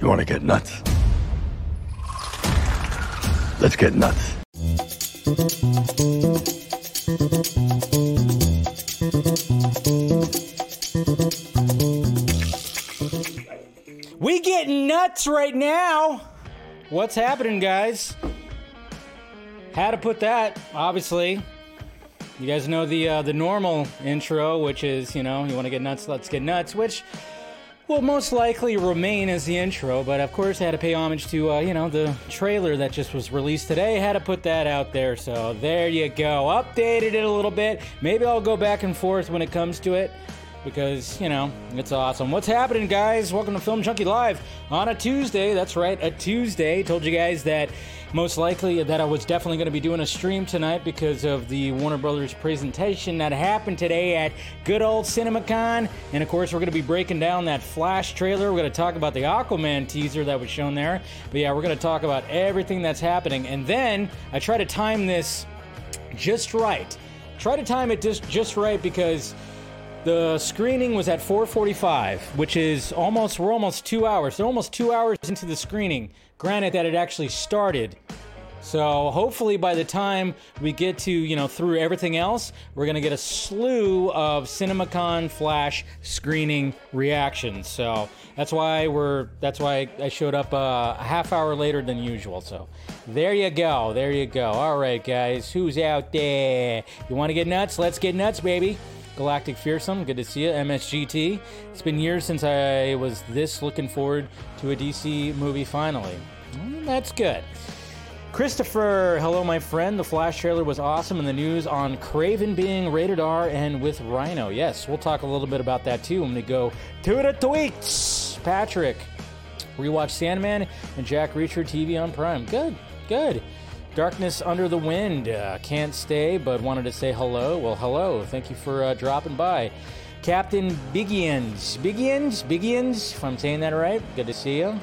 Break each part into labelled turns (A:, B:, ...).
A: You want to get nuts? Let's get nuts.
B: We getting nuts right now. What's happening, guys? How to put that, obviously. You guys know the uh, the normal intro, which is you know you want to get nuts, let's get nuts, which will most likely remain as the intro. But of course, I had to pay homage to uh, you know the trailer that just was released today. Had to put that out there, so there you go. Updated it a little bit. Maybe I'll go back and forth when it comes to it because you know it's awesome. What's happening, guys? Welcome to Film Junkee Live on a Tuesday. That's right, a Tuesday. Told you guys that most likely that I was definitely going to be doing a stream tonight because of the Warner Brothers presentation that happened today at good old CinemaCon, and of course we're going to be breaking down that Flash trailer. We're going to talk about the Aquaman teaser that was shown there, but yeah, we're going to talk about everything that's happening, and then I try to time this just right. Try to time it just just right because the screening was at 4:45, which is almost we're almost 2 hours. So almost 2 hours into the screening. Granted that it actually started. So hopefully by the time we get to, you know, through everything else, we're to get a slew of CinemaCon Flash screening reactions. So that's why we're that's why I showed up uh, a half hour later than usual. So there you go. There you go. All right, guys, who's out there? You want to get nuts? Let's get nuts, baby. Galactic Fearsome, good to see you. MSGT. It's been years since I was this looking forward to a DC movie finally. Mm, that's good. Christopher, hello, my friend. The Flash trailer was awesome, and the news on Kraven being rated R and with Rhino. Yes, we'll talk a little bit about that too I'm going to go to the tweets. Patrick, rewatch Sandman and Jack Reacher TV on Prime. Good, good. Darkness Under the Wind. Uh, can't stay, but wanted to say hello. Well, hello. Thank you for uh, dropping by. Captain Biggians. Biggians? Biggians, if I'm saying that right. Good to see you.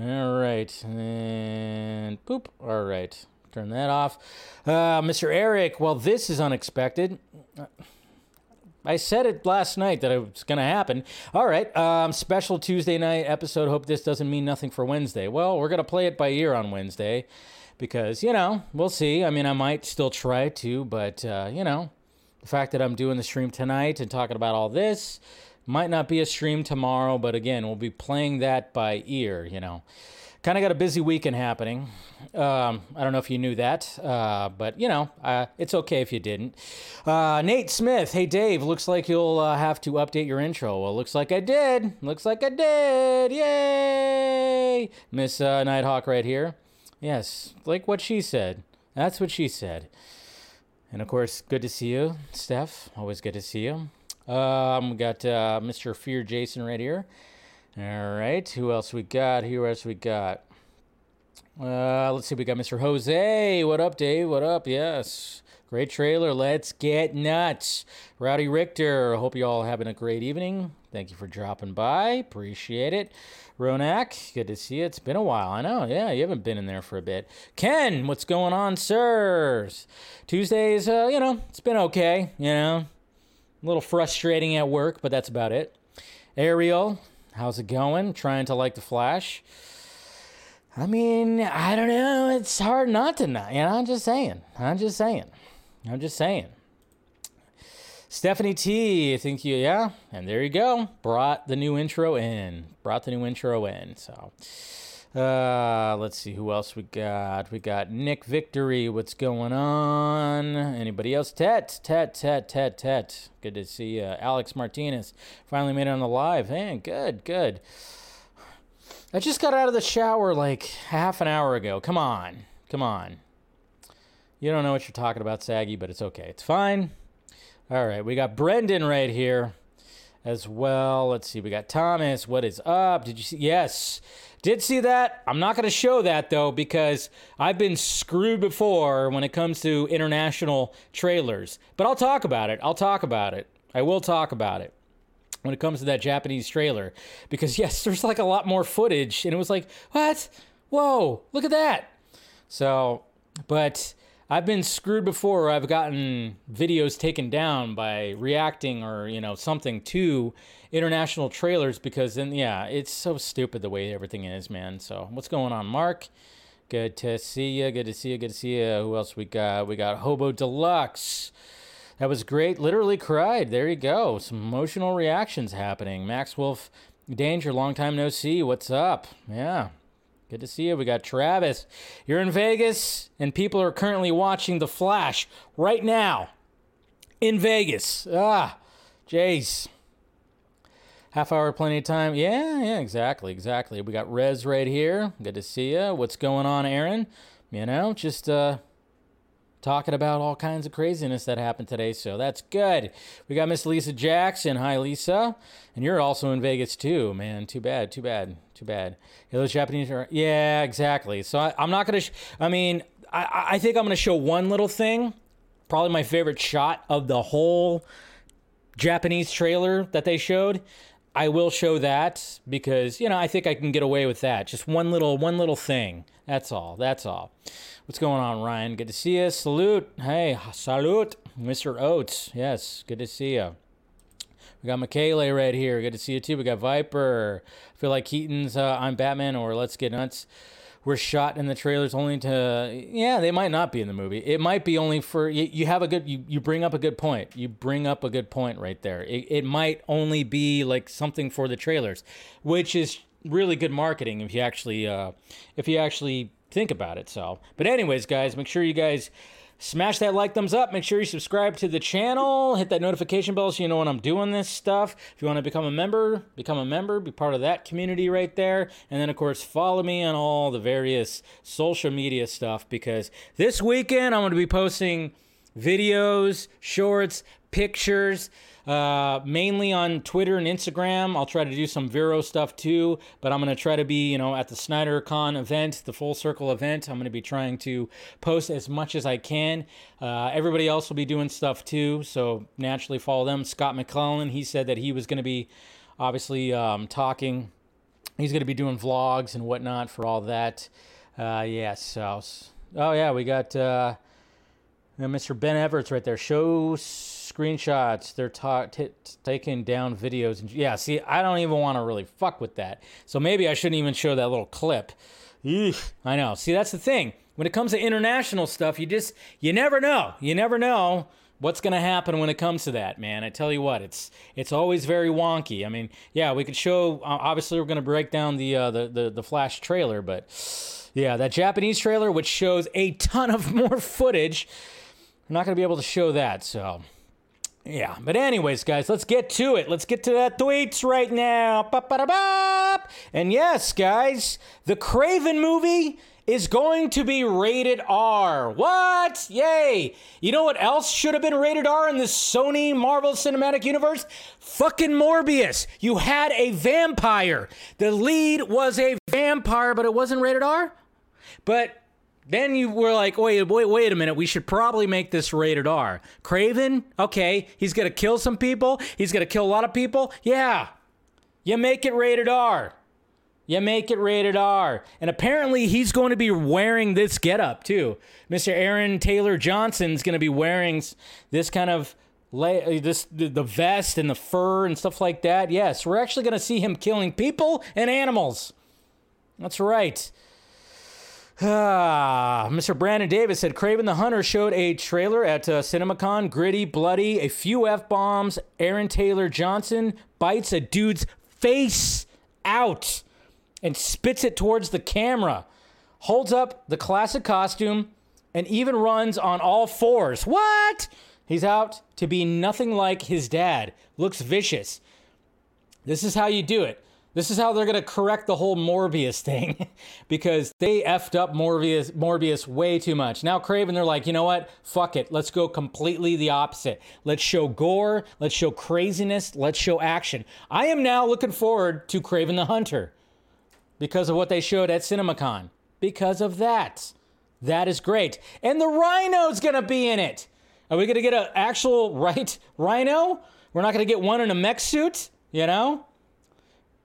B: All right. And poop. All right. Turn that off. Uh, Mr. Eric, well, this is unexpected. I said it last night that it was going to happen. All right. Um, special Tuesday night episode. Hope this doesn't mean nothing for Wednesday. Well, we're going to play it by ear on Wednesday because you know we'll see. I mean, I might still try to, but uh, you know, the fact that I'm doing the stream tonight and talking about all this might not be a stream tomorrow. But again, we'll be playing that by ear. You know, kind of got a busy weekend happening. Um, I don't know if you knew that, uh, but you know, uh, it's okay if you didn't. Uh, Nate Smith, hey Dave, looks like you'll uh, have to update your intro. Well, looks like I did. Looks like I did. Yay! Miss uh, Nighthawk right here. Yes, like what she said. That's what she said. And of course, good to see you, Steph. Always good to see you. Um, we got uh, Mr. Fear Jason right here. All right, who else we got? Who else we got? Uh, let's see. We got Mr. Jose. What up, Dave? What up? Yes. Great trailer. Let's get nuts. Rowdy Richter. Hope you all having a great evening. Thank you for dropping by. Appreciate it. Ronak, good to see you. It's been a while. I know. Yeah, you haven't been in there for a bit. Ken, what's going on, sirs? Tuesdays, uh, you know, it's been okay. You know, a little frustrating at work, but that's about it. Ariel, how's it going? Trying to like the Flash. I mean, I don't know. It's hard not to not. You know, I'm just saying. I'm just saying. I'm just saying. Stephanie T, I think you, yeah, and there you go. Brought the new intro in. Brought the new intro in. So, uh, let's see who else we got. We got Nick Victory. What's going on? Anybody else? Tet, Tet, Tet, Tet, Tet. Good to see you. Alex Martinez finally made it on the live. Hey, good, good. I just got out of the shower like half an hour ago. Come on, come on. You don't know what you're talking about, Saggy, but it's okay. It's fine. All right, we got Brendan right here as well. Let's see, we got Thomas. What is up? Did you see? Yes, did see that. I'm not going to show that though because I've been screwed before when it comes to international trailers. But I'll talk about it. I'll talk about it. I will talk about it when it comes to that Japanese trailer because yes, there's like a lot more footage, and it was like, what? Whoa, look at that. So, but I've been screwed before. I've gotten videos taken down by reacting or you know something to international trailers because then yeah, it's so stupid the way everything is, man. So what's going on, Mark? Good to see you. Good to see you. Good to see you. Who else we got? We got Hobo Deluxe. That was great. Literally cried. There you go. Some emotional reactions happening. Max Wolf Danger, long time no see. What's up? Yeah. Good to see you. We got Travis. You're in Vegas, and people are currently watching The Flash right now in Vegas. Ah, jeez. Half hour, plenty of time. Yeah, yeah, exactly, exactly. We got Rez right here. Good to see you. What's going on, Aaron? You know, just uh, talking about all kinds of craziness that happened today. So that's good. We got Miss Lisa Jackson. Hi, Lisa. And you're also in Vegas too, man. Too bad. Too bad. Too bad. Yeah, those Japanese are. Yeah, exactly. So I, am not gonna. Sh- I mean, I, I think I'm gonna show one little thing. Probably my favorite shot of the whole Japanese trailer that they showed. I will show that because you know I think I can get away with that. Just one little one little thing. That's all. That's all. What's going on, Ryan? Good to see you. Salute. Hey, salute, Mr. Oates. Yes, good to see you. We got Michaela right here. Good to see you too. We got Viper. I feel like Keaton's uh, I'm Batman or Let's Get Nuts were shot in the trailers only to yeah they might not be in the movie it might be only for you, you have a good you, you bring up a good point you bring up a good point right there it, it might only be like something for the trailers which is really good marketing if you actually uh, if you actually think about it so but anyways guys make sure you guys Smash that like thumbs up. Make sure you subscribe to the channel. Hit that notification bell so you know when I'm doing this stuff. If you want to become a member, become a member. Be part of that community right there. And then, of course, follow me on all the various social media stuff because this weekend I'm going to be posting videos, shorts, pictures. Uh, mainly on Twitter and Instagram. I'll try to do some Vero stuff too, but I'm going to try to be, you know, at the SnyderCon event, the Full Circle event. I'm going to be trying to post as much as I can. Uh, everybody else will be doing stuff too, so naturally follow them. Scott McClellan, he said that he was going to be obviously um, talking. He's going to be doing vlogs and whatnot for all that. Uh. Yeah, so, oh yeah, we got uh, Mr. Ben Everts right there. Shows screenshots. They're ta- t- taking down videos. And yeah, see, I don't even want to really fuck with that. So maybe I shouldn't even show that little clip. I know. See, that's the thing. When it comes to international stuff, you just you never know. You never know what's going to happen when it comes to that, man. I tell you what, it's it's always very wonky. I mean, yeah, we could show. Obviously, we're going to break down the, uh, the the the Flash trailer, but yeah, that Japanese trailer, which shows a ton of more footage, I'm not going to be able to show that. So yeah, but anyways, guys, let's get to it. Let's get to that tweets right now. And yes, guys, the Kraven movie is going to be rated R. What? Yay! You know what else should have been rated R in the Sony Marvel Cinematic Universe? Fucking Morbius. You had a vampire. The lead was a vampire, but it wasn't rated R? But then you were like, wait, wait, wait a minute. We should probably make this rated R. Kraven, okay, he's gonna kill some people. He's gonna kill a lot of people. Yeah, you make it rated R. You make it rated R. And apparently, he's going to be wearing this getup too. Mr. Aaron Taylor Johnson's going to be wearing this kind of this the vest and the fur and stuff like that. Yes, we're actually going to see him killing people and animals. That's right. Ah, Mr. Brandon Davis said Kraven the Hunter showed a trailer at uh, CinemaCon, gritty, bloody, a few F bombs. Aaron Taylor Johnson bites a dude's face out and spits it towards the camera, holds up the classic costume, and even runs on all fours. What? He's out to be nothing like his dad. Looks vicious. This is how you do it. This is how they're going to correct the whole Morbius thing because they effed up Morbius, Morbius way too much. Now, Kraven, they're like, you know what? Fuck it. Let's go completely the opposite. Let's show gore. Let's show craziness. Let's show action. I am now looking forward to Kraven the Hunter because of what they showed at CinemaCon. Because of that. That is great. And the Rhino's going to be in it. Are we going to get an actual right Rhino? We're not going to get one in a mech suit, you know?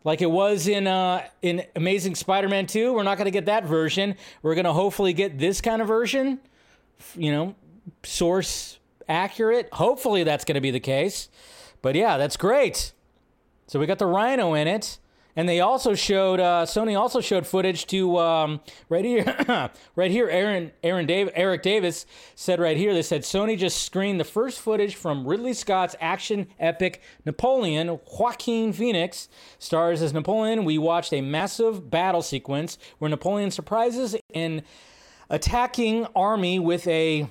B: Like it was in uh, in Amazing Spider-Man 2. We're not going to get that version. We're going to hopefully get this kind of version. you know, source accurate. Hopefully that's going to be the case. But yeah, that's great. So we got the Rhino in it. And they also showed uh, Sony also showed footage to um, right here, right here. Aaron Aaron Dave, Eric Davis said right here. They said Sony just screened the first footage from Ridley Scott's action epic Napoleon. Joaquin Phoenix stars as Napoleon. We watched a massive battle sequence where Napoleon surprises an attacking army with a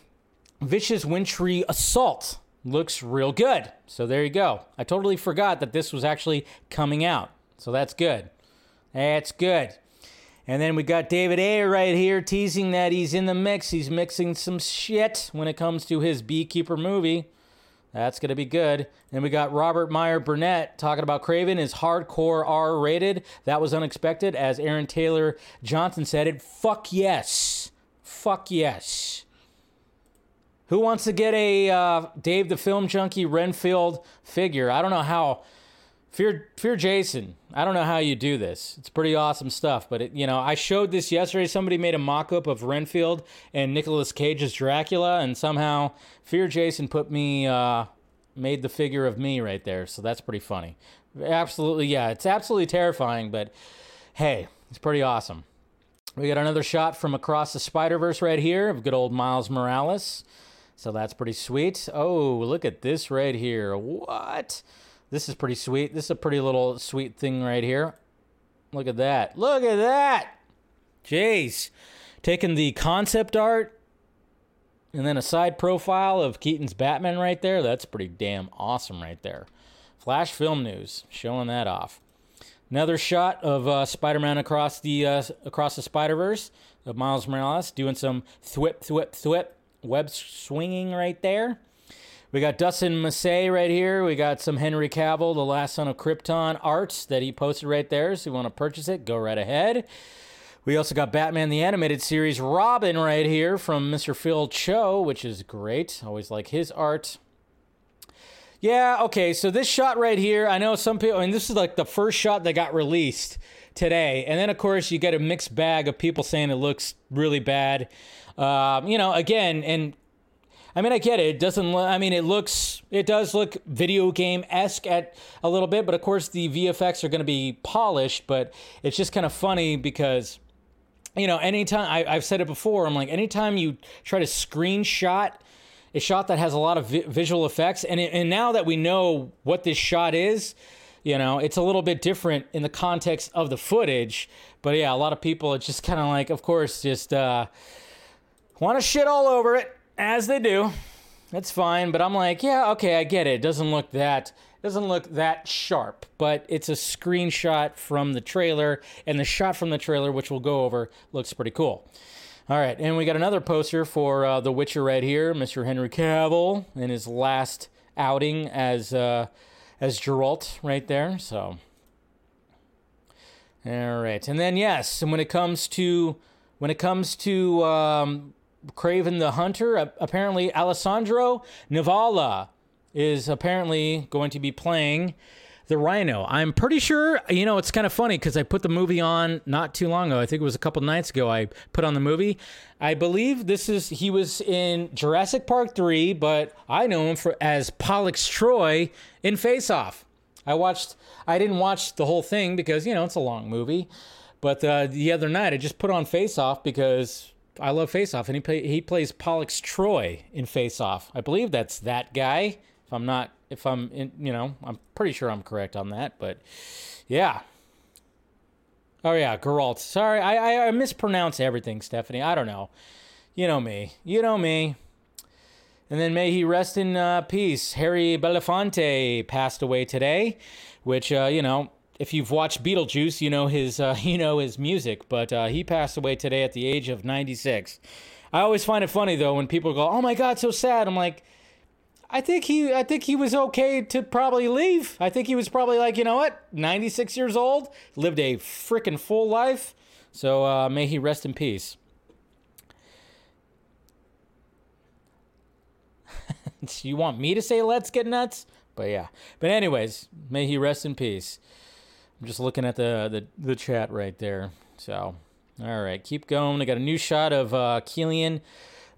B: vicious wintry assault. Looks real good. So there you go. I totally forgot that this was actually coming out. So that's good. That's good. And then we got David Ayer right here teasing that he's in the mix. He's mixing some shit when it comes to his Beekeeper movie. That's going to be good. And we got Robert Meyer Burnett talking about Kraven is hardcore R rated. That was unexpected. As Aaron Taylor Johnson said it, fuck yes. Fuck yes. Who wants to get a uh, Dave the Film Junkee Renfield figure? I don't know how Fear, Fear Jason. I don't know how you do this. It's pretty awesome stuff. But it, you know, I showed this yesterday. Somebody made a mock-up of Renfield and Nicolas Cage's Dracula, and somehow Fear Jason put me, uh, made the figure of me right there. So that's pretty funny. Absolutely, yeah. It's absolutely terrifying, but hey, it's pretty awesome. We got another shot from across the Spider Verse right here of good old Miles Morales. So that's pretty sweet. Oh, look at this right here. What? This is pretty sweet. This is a pretty little sweet thing right here. Look at that. Look at that. Jeez. Taking the concept art and then a side profile of Keaton's Batman right there. That's pretty damn awesome right there. Flash Film News showing that off. Another shot of uh, Spider-Man across the uh, across the Spider-Verse of Miles Morales doing some thwip thwip thwip web swinging right there. We got Dustin Massey right here. We got some Henry Cavill, the last son of Krypton art that he posted right there. So you want to purchase it, go right ahead. We also got Batman the Animated Series Robin right here from Mr. Phil Cho, which is great. Always like his art. Yeah, okay, so this shot right here, I know some people, I mean, this is like the first shot that got released today. And then, of course, you get a mixed bag of people saying it looks really bad. Um, you know, again, and I mean, I get it. It doesn't. Look, I mean, it looks. It does look video game esque at a little bit, but of course the VFX are going to be polished. But it's just kind of funny because, you know, anytime I, have said it before, I'm like, anytime you try to screenshot a shot that has a lot of vi- visual effects, and it, and now that we know what this shot is, you know, it's a little bit different in the context of the footage. But yeah, a lot of people, it's just kind of like, of course, just uh, want to shit all over it as they do. That's fine, but I'm like, yeah, okay, I get it. It doesn't look that doesn't look that sharp, but it's a screenshot from the trailer, and the shot from the trailer, which we'll go over, looks pretty cool. All right, and we got another poster for uh, The Witcher right here, Mr. Henry Cavill in his last outing as uh, as Geralt right there. So, all right, and then yes, and when it comes to when it comes to um, Kraven the Hunter. Apparently, Alessandro Nivola is apparently going to be playing the Rhino. I'm pretty sure, you know, it's kind of funny because I put the movie on not too long ago. I think it was a couple nights ago. I put on the movie. I believe this is he was in Jurassic Park 3, but I know him for as Pollux Troy in Face Off. I watched I didn't watch the whole thing because, you know, it's a long movie. But uh, the other night I just put on Face Off because I love Face Off, and he play, he plays Pollux Troy in Face Off. I believe that's that guy. If I'm not, if I'm, in, you know, I'm pretty sure I'm correct on that. But yeah. Oh yeah, Geralt. Sorry, I, I I mispronounce everything, Stephanie. I don't know. You know me. You know me. And then may he rest in uh, peace. Harry Belafonte passed away today, which uh, you know if you've watched Beetlejuice, you know his uh, you know his music, but uh, he passed away today at the age of 96. I always find it funny though when people go, "Oh my God, so sad." I'm like, I think he I think he was okay to probably leave. I think he was probably like, you know what, 96 years old, lived a freaking full life. So uh, may he rest in peace. you want me to say let's get nuts? But yeah. But anyways, may he rest in peace. I'm just looking at the, the, the chat right there. So, all right, keep going. I got a new shot of uh,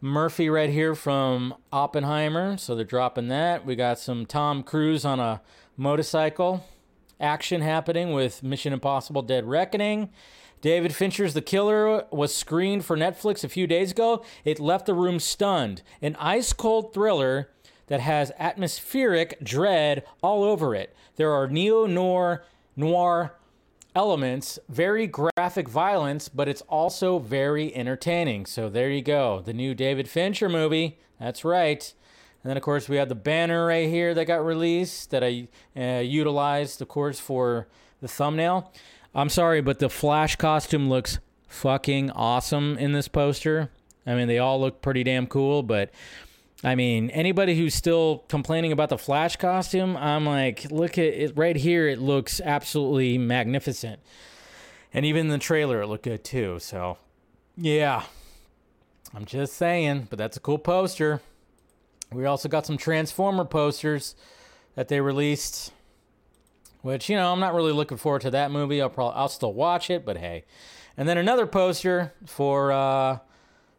B: Murphy right here from Oppenheimer. So they're dropping that. We got some Tom Cruise on a motorcycle action happening with Mission Impossible Dead Reckoning. David Fincher's The Killer was screened for Netflix a few days ago. It left the room stunned. An ice cold thriller that has atmospheric dread all over it. There are neo noir noir elements, very graphic violence, but it's also very entertaining. So there you go. The new David Fincher movie. That's right. And then, of course, we have the banner right here that got released that I uh, utilized, of course, for the thumbnail. I'm sorry, but the Flash costume looks fucking awesome in this poster. I mean, they all look pretty damn cool, but I mean, anybody who's still complaining about the Flash costume, I'm like, look at it right here. It looks absolutely magnificent. And even the trailer, it looked good too. So, yeah, I'm just saying, but that's a cool poster. We also got some Transformer posters that they released which you know I'm not really looking forward to that movie. I'll probably I'll still watch it, but hey. And then another poster for uh,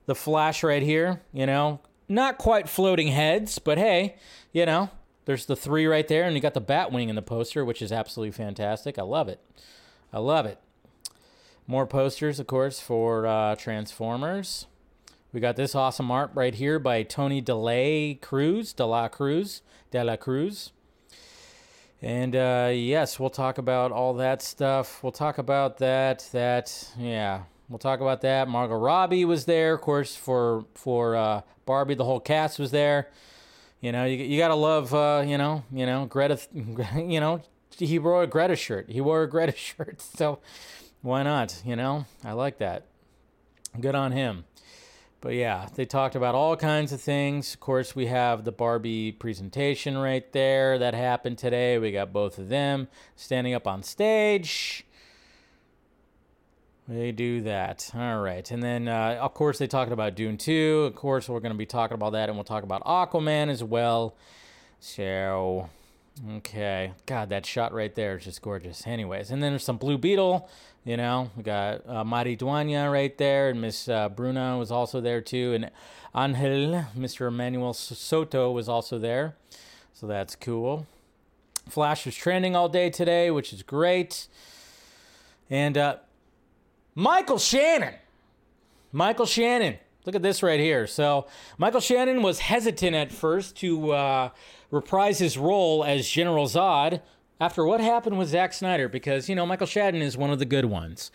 B: the Flash right here. You know, not quite floating heads, but hey, you know, there's the three right there, and you got the Batwing in the poster, which is absolutely fantastic. I love it. I love it. More posters, of course, for uh, Transformers. We got this awesome art right here by Tony DeLay Cruz, De La Cruz, De La Cruz. And uh, yes, we'll talk about all that stuff. We'll talk about that. That yeah, we'll talk about that. Margot Robbie was there, of course, for for uh, Barbie. The whole cast was there. You know, you, you gotta love. Uh, you know, you know Greta. You know, he wore a Greta shirt. He wore a Greta shirt. So why not? You know, I like that. Good on him. But yeah, they talked about all kinds of things. Of course, we have the Barbie presentation right there that happened today. We got both of them standing up on stage. They do that. All right. And then, uh, of course, they talked about Dune 2. Of course, we're going to be talking about that, and we'll talk about Aquaman as well. So, okay. God, that shot right there is just gorgeous. Anyways, and then there's some Blue Beetle you know, we got uh, Maridueña right there, and Miss uh, Bruna was also there too, and Angel, Mr. Emmanuel Soto was also there, so that's cool. Flash was trending all day today, which is great. And uh, Michael Shannon, Michael Shannon, look at this right here. So Michael Shannon was hesitant at first to uh, reprise his role as General Zod after what happened with Zack Snyder, because, you know, Michael Shannon is one of the good ones.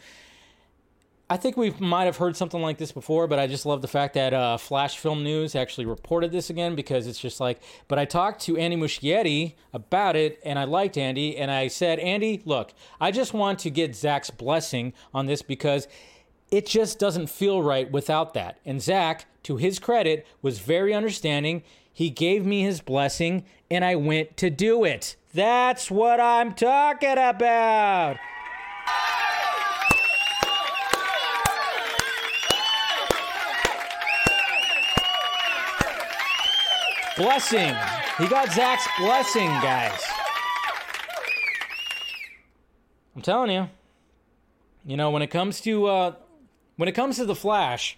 B: I think we might have heard something like this before, but I just love the fact that uh, Flash Film News actually reported this again because it's just like. But I talked to Andy Muschietti about it, and I liked Andy, and I said, Andy, look, I just want to get Zack's blessing on this because it just doesn't feel right without that. And Zach, to his credit, was very understanding. He gave me his blessing, and I went to do it. That's what I'm talking about. Blessing. He got Zack's blessing, guys. I'm telling you. You know, when it comes to uh, when it comes to the Flash,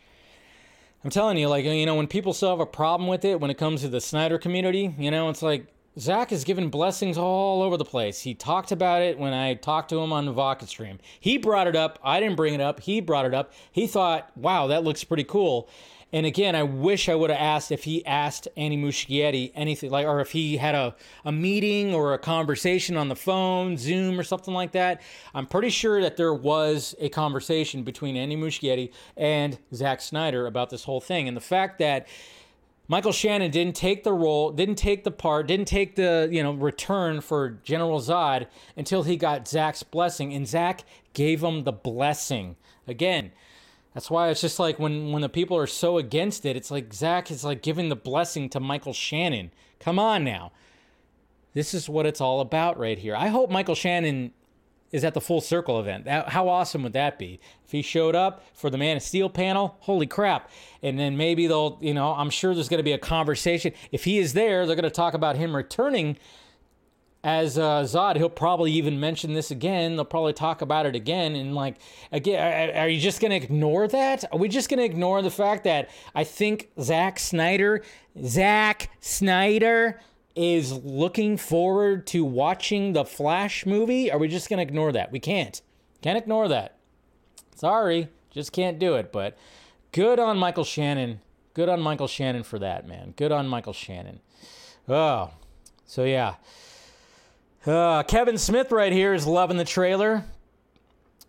B: I'm telling you, like you know, when people still have a problem with it, when it comes to the Snyder community, you know, it's like Zach has given blessings all over the place. He talked about it when I talked to him on the Vodka stream. He brought it up. I didn't bring it up. He brought it up. He thought, wow, that looks pretty cool. And again, I wish I would have asked if he asked Andy Muschietti anything like, or if he had a, a meeting or a conversation on the phone, Zoom, or something like that. I'm pretty sure that there was a conversation between Andy Muschietti and Zack Snyder about this whole thing. And the fact that Michael Shannon didn't take the role, didn't take the part, didn't take the you know return for General Zod until he got Zack's blessing, and Zack gave him the blessing. Again, that's why it's just like when when the people are so against it, it's like Zack is like giving the blessing to Michael Shannon. Come on now, this is what it's all about right here. I hope Michael Shannon is at the Full Circle event. How awesome would that be? If he showed up for the Man of Steel panel, holy crap. And then maybe they'll, you know, I'm sure there's going to be a conversation. If he is there, they're going to talk about him returning as uh, Zod, he'll probably even mention this again. They'll probably talk about it again. And like, again, are, are you just gonna ignore that? Are we just gonna ignore the fact that I think Zack Snyder, Zack Snyder, is looking forward to watching the Flash movie? Are we just gonna ignore that? We can't. Can't ignore that. Sorry, just can't do it. But good on Michael Shannon. Good on Michael Shannon for that, man. Good on Michael Shannon. Oh, so yeah. Uh, Kevin Smith right here is loving the trailer.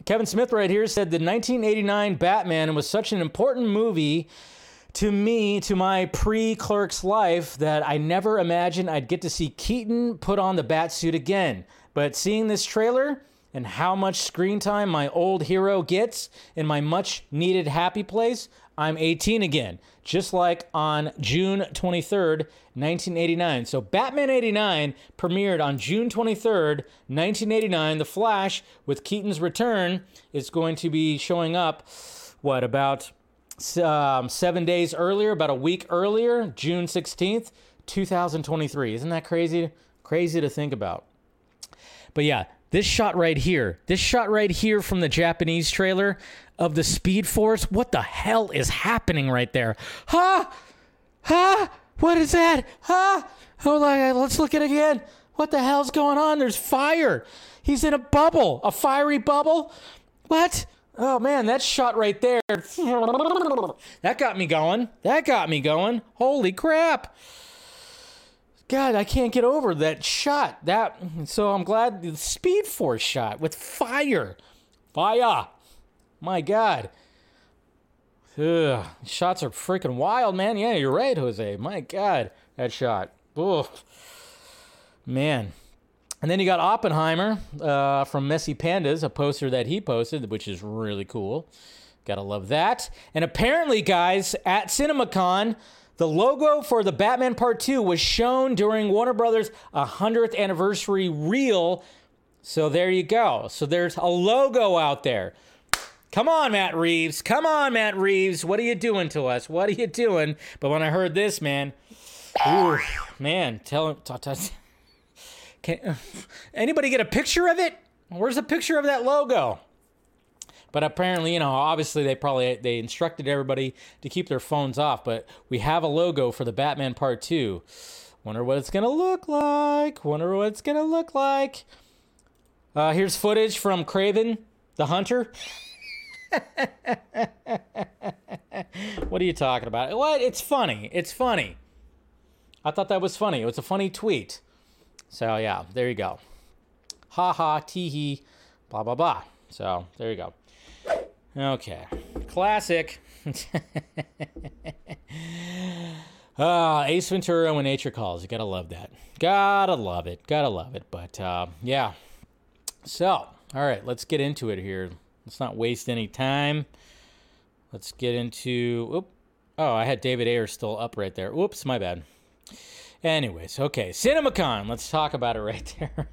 B: Kevin Smith right here said the 1989 Batman was such an important movie to me, to my pre Clerks life, that I never imagined I'd get to see Keaton put on the bat suit again. But seeing this trailer and how much screen time my old hero gets in my much needed happy place, I'm 18 again, just like on June 23rd, 1989. So Batman 89 premiered on June 23rd, 1989. The Flash with Keaton's return is going to be showing up, what, about um, seven days earlier, about a week earlier, June 16th, 2023. Isn't that crazy? Crazy to think about. But yeah, this shot right here, this shot right here from the Japanese trailer of the Speed Force, what the hell is happening right there? Ha! Ha! What is that? Ha! Hold on, uh, let's look at it again. What the hell's going on? There's fire. He's in a bubble, a fiery bubble. What? Oh man, that shot right there. That got me going. That got me going. Holy crap. God, I can't get over that shot. That so I'm glad the Speed Force shot with fire. Fire. My God. Ugh, shots are freaking wild, man. Yeah, you're right, Jose. My God, that shot. Oh, man. And then you got Oppenheimer uh, from Messy Pandas, a poster that he posted, which is really cool. Gotta love that. And apparently, guys, at CinemaCon, the logo for the Batman Part 2 was shown during Warner Brothers' 100th anniversary reel. So there you go. So there's a logo out there. Come on, Matt Reeves. Come on, Matt Reeves. What are you doing to us? What are you doing? But when I heard this, man, ooh, man, tell him. T- can anybody get a picture of it? Where's the picture of that logo? But apparently, you know, obviously they probably they instructed everybody to keep their phones off. But we have a logo for the Batman Part Two. Wonder what it's gonna look like. Wonder what it's gonna look like. Uh, here's footage from Kraven the Hunter. what are you talking about? What? It's funny. It's funny. I thought that was funny. It was a funny tweet. So yeah, there you go. Ha ha, tee hee, blah blah blah. So there you go. Okay, classic. Uh, Ace Ventura when nature calls. You gotta love that. Gotta love it. Gotta love it. But uh, yeah. So, all right, let's get into it here. Let's not waste any time. Let's get into. Oop. Oh, I had David Ayer still up right there. Oops, my bad. Anyways, okay, CinemaCon. Let's talk about it right there.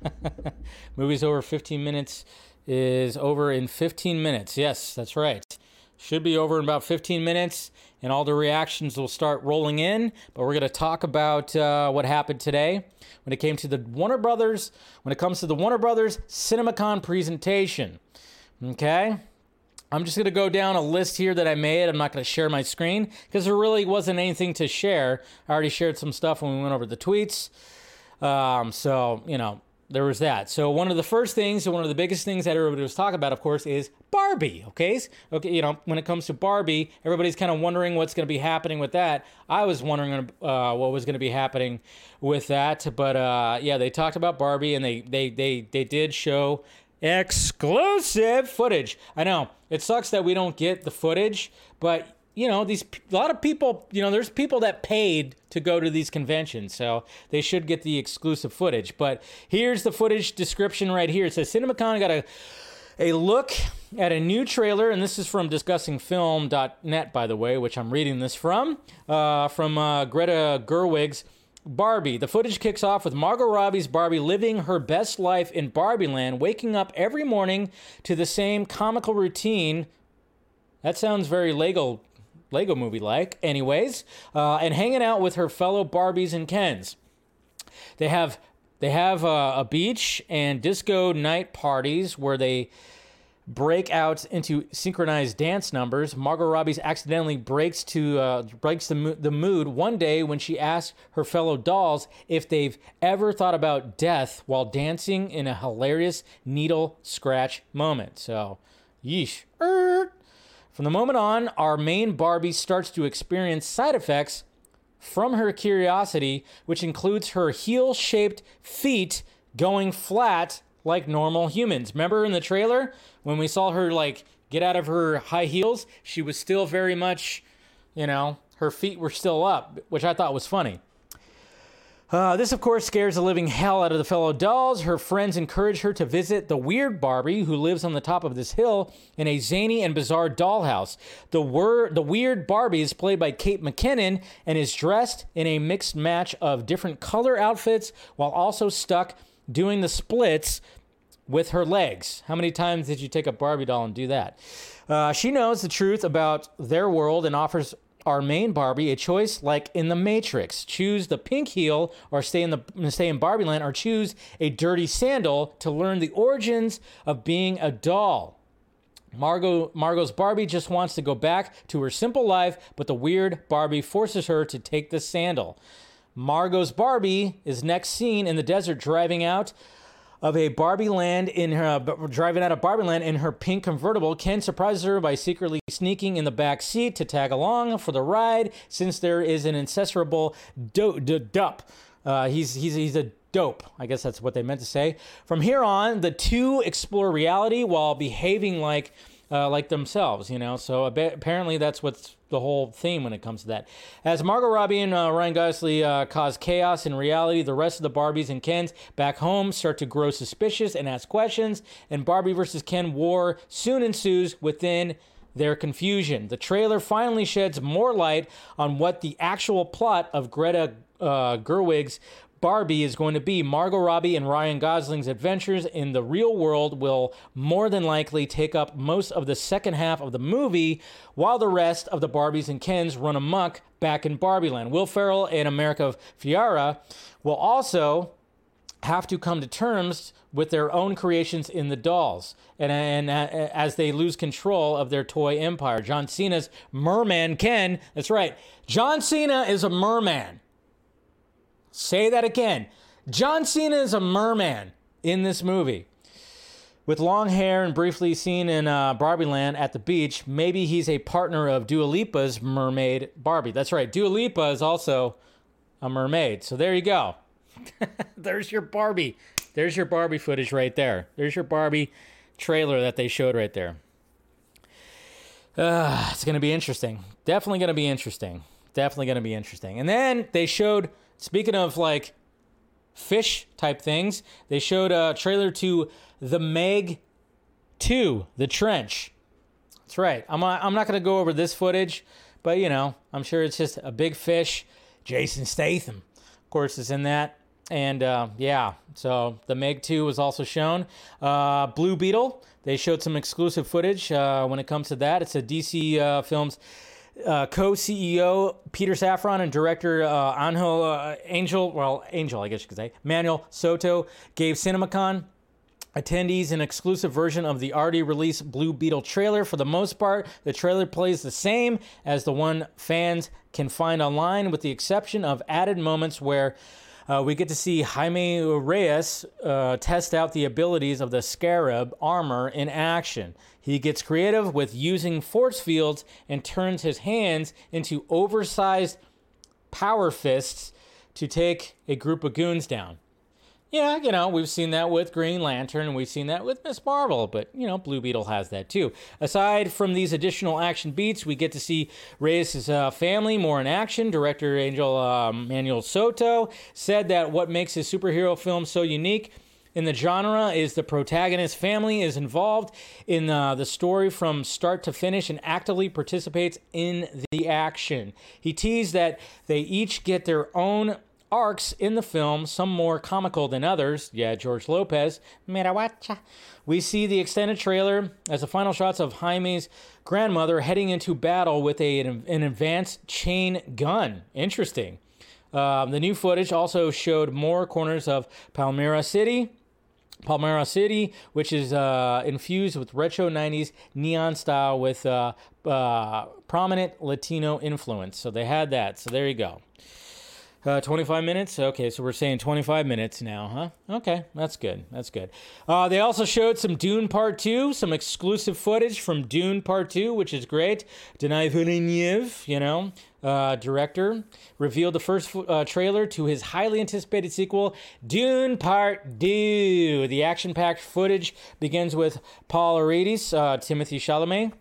B: Movie's over 15 minutes. Is over in 15 minutes. Yes, that's right. Should be over in about 15 minutes, and all the reactions will start rolling in. But we're going to talk about uh, what happened today when it came to the Warner Brothers. When it comes to the Warner Brothers CinemaCon presentation. Okay. I'm just going to go down a list here that I made. I'm not going to share my screen because there really wasn't anything to share. I already shared some stuff when we went over the tweets. Um, so, you know, there was that. So one of the first things, one of the biggest things that everybody was talking about, of course, is Barbie. Okay, okay. You know, when it comes to Barbie, everybody's kind of wondering what's going to be happening with that. I was wondering uh, what was going to be happening with that, but uh, yeah, they talked about Barbie, and they they they they did show exclusive footage. I know it sucks that we don't get the footage, but you know these a lot of people you know there's people that paid to go to these conventions so they should get the exclusive footage but here's the footage description right here it says cinemacon got a a look at a new trailer and this is from discussingfilm.net by the way which i'm reading this from uh, from uh, greta gerwig's Barbie. The footage kicks off with Margot Robbie's Barbie living her best life in Barbie Land, waking up every morning to the same comical routine. That sounds very Lego Lego movie like, anyways, uh, and hanging out with her fellow Barbies and Kens. They have They have uh, a beach and disco night parties where they break out into synchronized dance numbers. Margot Robbie's accidentally breaks to uh, breaks the, mo- the mood one day when she asks her fellow dolls if they've ever thought about death while dancing in a hilarious needle scratch moment. So, yeesh. Er. From the moment on, our main Barbie starts to experience side effects from her curiosity, which includes her heel shaped feet going flat like normal humans. Remember in the trailer when we saw her like get out of her high heels? She was still very much, you know, her feet were still up, which I thought was funny. Uh, this, of course, scares the living hell out of the fellow dolls. Her friends encourage her to visit the weird Barbie, who lives on the top of this hill in a zany and bizarre dollhouse. The, wor- the weird Barbie is played by Kate McKinnon and is dressed in a mixed match of different color outfits while also stuck doing the splits with her legs. How many times did you take a Barbie doll and do that? Uh, she knows the truth about their world and offers our main Barbie a choice like in the Matrix. Choose the pink heel or stay in the stay in Barbie land or choose a dirty sandal to learn the origins of being a doll. Margot Margot's Barbie just wants to go back to her simple life, but the weird Barbie forces her to take the sandal. Margot's Barbie is next seen in the desert driving out of a Barbie land in her driving out of Barbie land in her pink convertible. Ken surprises her by secretly sneaking in the back seat to tag along for the ride, since there is an incesterable do- d- dup. Uh, he's he's he's a dope. I guess that's what they meant to say. From here on, the two explore reality while behaving like uh, like themselves, you know. So apparently that's what's the whole theme when it comes to that. As Margot Robbie and uh, Ryan Gosling uh, cause chaos in reality, the rest of the Barbies and Kens back home start to grow suspicious and ask questions, and Barbie versus Ken war soon ensues within their confusion. The trailer finally sheds more light on what the actual plot of Greta uh, Gerwig's Barbie is going to be. Margot Robbie and Ryan Gosling's adventures in the real world will more than likely take up most of the second half of the movie, while the rest of the Barbies and Kens run amok back in Barbieland. Will Ferrell and America Ferrera will also have to come to terms with their own creations in the dolls and, and uh, as they lose control of their toy empire. John Cena's Merman Ken, that's right, John Cena is a merman. Say that again. John Cena is a merman in this movie. With long hair and briefly seen in uh, Barbie Land at the beach, maybe he's a partner of Dua Lipa's mermaid Barbie. That's right, Dua Lipa is also a mermaid. So there you go. There's your Barbie. There's your Barbie footage right there. There's your Barbie trailer that they showed right there. Uh, it's going to be interesting. Definitely going to be interesting. Definitely going to be interesting. And then they showed Speaking of like fish type things, they showed a trailer to The Meg 2, The Trench. That's right. I'm, I'm not going to go over this footage, but you know, I'm sure it's just a big fish. Jason Statham, of course, is in that. And uh, yeah, so the Meg 2 was also shown. Uh, Blue Beetle, they showed some exclusive footage uh, when it comes to that. It's a DC uh, Films uh, co-CEO Peter Safran and director uh, uh, Angel, well, Angel, I guess you could say, Manuel Soto gave CinemaCon attendees an exclusive version of the already released Blue Beetle trailer. For the most part, the trailer plays the same as the one fans can find online, with the exception of added moments where uh, we get to see Jaime Reyes uh, test out the abilities of the Scarab armor in action. He gets creative with using force fields and turns his hands into oversized power fists to take a group of goons down. Yeah, you know, we've seen that with Green Lantern and we've seen that with Miss Marvel, but, you know, Blue Beetle has that too. Aside from these additional action beats, we get to see Reyes' uh, family more in action. Director Angel um, Manuel Soto said that what makes his superhero film so unique in the genre is the protagonist family is involved in uh, the story from start to finish and actively participates in the action. He teased that they each get their own arcs in the film, some more comical than others. Yeah, George Lopez. Mirawacha. We see the extended trailer as the final shots of Jaime's grandmother heading into battle with a, an advanced chain gun. Interesting. Um, the new footage also showed more corners of Palmera City. Palmera City, which is uh, infused with retro 90s neon style with uh, uh, prominent Latino influence. So they had that. So there you go. Uh, 25 minutes? Okay, so we're saying 25 minutes now, huh? Okay, that's good. That's good. Uh, they also showed some Dune Part 2, some exclusive footage from Dune Part 2, which is great. Denis Villeneuve, you know, uh, director, revealed the first uh, trailer to his highly anticipated sequel, Dune Part 2. The action packed footage begins with Paul Atreides, uh, Timothée Chalamet,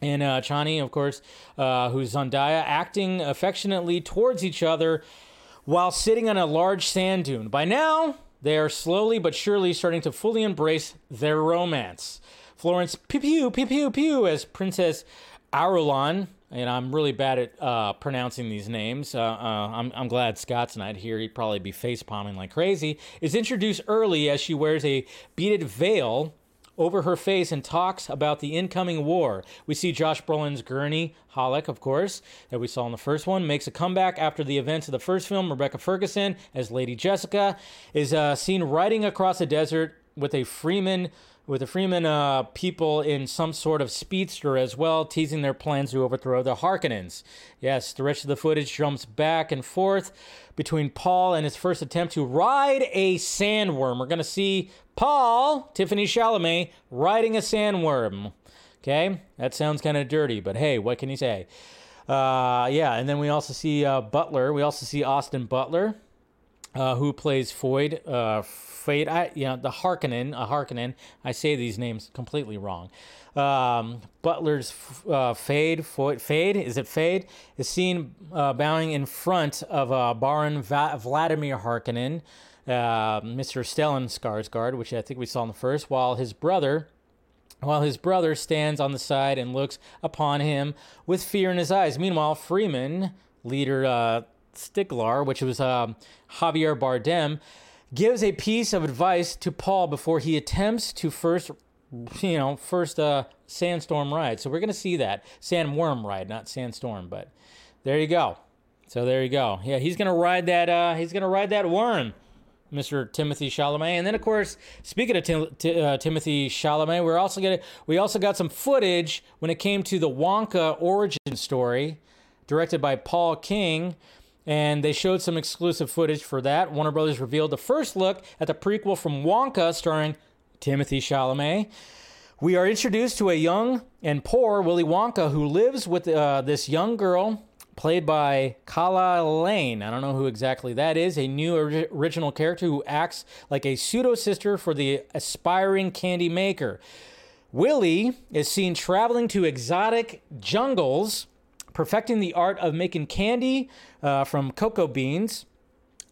B: and uh, Chani, of course, uh, who's Zendaya, acting affectionately towards each other while sitting on a large sand dune. By now, they are slowly but surely starting to fully embrace their romance. Florence Pugh Pugh Pugh Pugh Pugh as Princess Irulan, and I'm really bad at uh, pronouncing these names. Uh, uh, I'm, I'm, glad Scott's not here. He'd probably be face palming like crazy. Is introduced early as she wears a beaded veil over her face and talks about the incoming war. We see Josh Brolin's Gurney Halleck, of course, that we saw in the first one, makes a comeback after the events of the first film. Rebecca Ferguson, as Lady Jessica, is uh, seen riding across a desert with a Fremen with the Fremen uh, people in some sort of speedster as well, teasing their plans to overthrow the Harkonnens. Yes, the rest of the footage jumps back and forth between Paul and his first attempt to ride a sandworm. We're going to see Paul, Tiffany Chalamet, riding a sandworm. Okay, that sounds kind of dirty, but hey, what can you say? Uh, yeah, and then we also see uh, Butler. We also see Austin Butler, uh, who plays Foyd. Feyd, I, you know, the Harkonnen, a Harkonnen. I say these names completely wrong. Um, Butler's uh, Feyd, Feyd, is it Feyd? Is seen uh, bowing in front of uh, Baron Va- Vladimir Harkonnen, uh, Mr. Stellan Skarsgård, which I think we saw in the first, while his brother, while his brother stands on the side and looks upon him with fear in his eyes. Meanwhile, Fremen, leader uh, Stilgar, which was uh, Javier Bardem, gives a piece of advice to Paul before he attempts to first, you know, first uh, sandstorm ride. So we're gonna see that sandworm ride, not sandstorm. But there you go. So there you go. Yeah, he's gonna ride that. Uh, he's gonna ride that worm. Mr. Timothée Chalamet, and then of course, speaking of Tim, T- uh, Timothée Chalamet, we're also gonna we also got some footage when it came to the Wonka origin story, directed by Paul King, and they showed some exclusive footage for that. Warner Brothers revealed the first look at the prequel from Wonka starring Timothée Chalamet. We are introduced to a young and poor Willy Wonka who lives with uh, this young girl played by Calah Lane. I don't know who exactly that is. A new or- original character who acts like a pseudo sister for the aspiring candy maker. Willy is seen traveling to exotic jungles perfecting the art of making candy uh, from cocoa beans.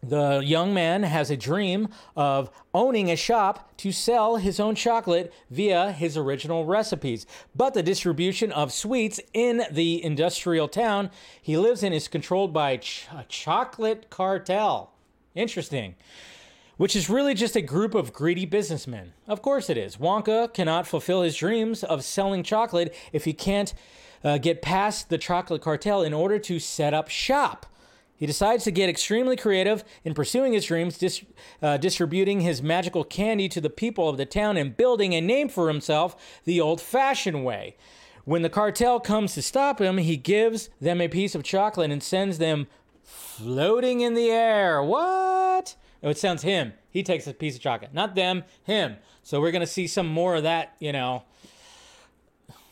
B: The young man has a dream of owning a shop to sell his own chocolate via his original recipes. But the distribution of sweets in the industrial town he lives in is controlled by ch- a chocolate cartel. Interesting. Which is really just a group of greedy businessmen. Of course it is. Wonka cannot fulfill his dreams of selling chocolate if he can't uh, get past the chocolate cartel in order to set up shop. He decides to get extremely creative in pursuing his dreams, dis- uh, distributing his magical candy to the people of the town and building a name for himself the old fashioned way. When the cartel comes to stop him, he gives them a piece of chocolate and sends them floating in the air. What? Oh, it sounds him. He takes a piece of chocolate. Not them, him. So we're going to see some more of that, you know,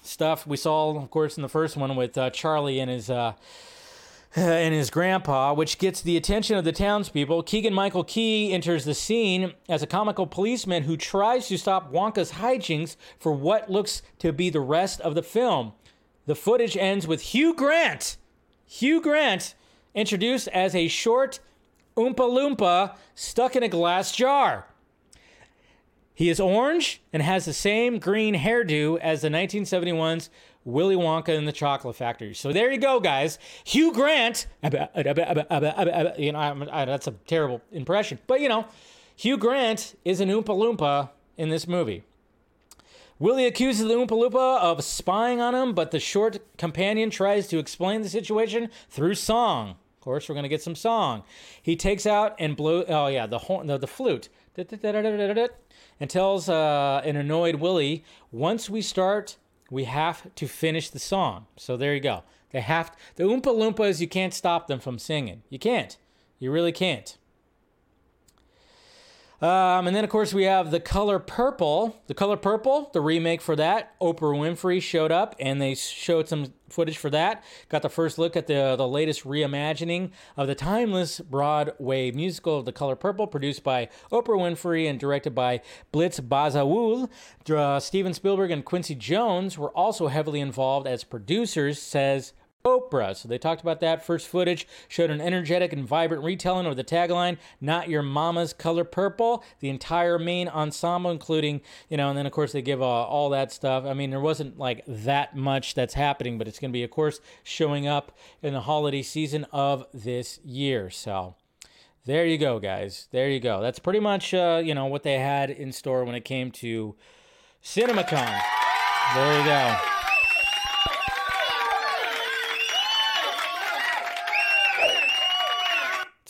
B: stuff we saw, of course, in the first one with uh, Charlie and his uh, and his grandpa, which gets the attention of the townspeople. Keegan Michael Key enters the scene as a comical policeman who tries to stop Wonka's hijinks for what looks to be the rest of the film. The footage ends with Hugh Grant. Hugh Grant introduced as a short Oompa Loompa stuck in a glass jar. He is orange and has the same green hairdo as the 1971's Willy Wonka and the Chocolate Factory. So there you go, guys. Hugh Grant, you know, that's a terrible impression, but you know, Hugh Grant is an Oompa Loompa in this movie. Willy accuses the Oompa Loompa of spying on him, but the short companion tries to explain the situation through song. Of course, we're gonna get some song. He takes out and blow. Oh yeah, the horn, the, the flute, and tells uh, an annoyed Willy, "Once we start, we have to finish the song." So there you go. They have the Oompa Loompas. You can't stop them from singing. You can't. You really can't. Um, and then, of course, we have The Color Purple. The Color Purple, the remake for that. Oprah Winfrey showed up and they showed some footage for that. Got the first look at the, the latest reimagining of the timeless Broadway musical of The Color Purple, produced by Oprah Winfrey and directed by Blitz Bazawule. Uh, Steven Spielberg and Quincy Jones were also heavily involved as producers, says Oprah. So they talked about that. First footage showed an energetic and vibrant retelling of the tagline, Not Your Mama's Color Purple. The entire main ensemble, including, you know, and then of course they give uh, all that stuff. I mean, there wasn't like that much that's happening, but it's going to be, of course, showing up in the holiday season of this year. So. There you go, guys. There you go. That's pretty much, uh, you know, what they had in store when it came to CinemaCon. There you go.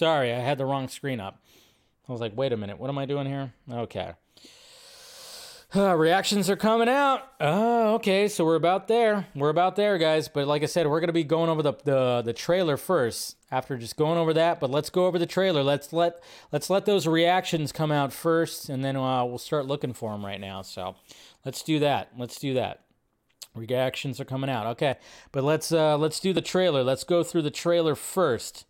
B: Sorry, I had the wrong screen up. I was like, wait a minute, what am I doing here? Okay. Uh, reactions are coming out. Oh, okay. So we're about there. We're about there, guys. But like I said, we're gonna be going over the, the the trailer first. After just going over that, but let's go over the trailer. Let's let let's let those reactions come out first, and then uh, we'll start looking for them right now. So let's do that. Let's do that. Reactions are coming out. Okay, but let's uh, let's do the trailer. Let's go through the trailer first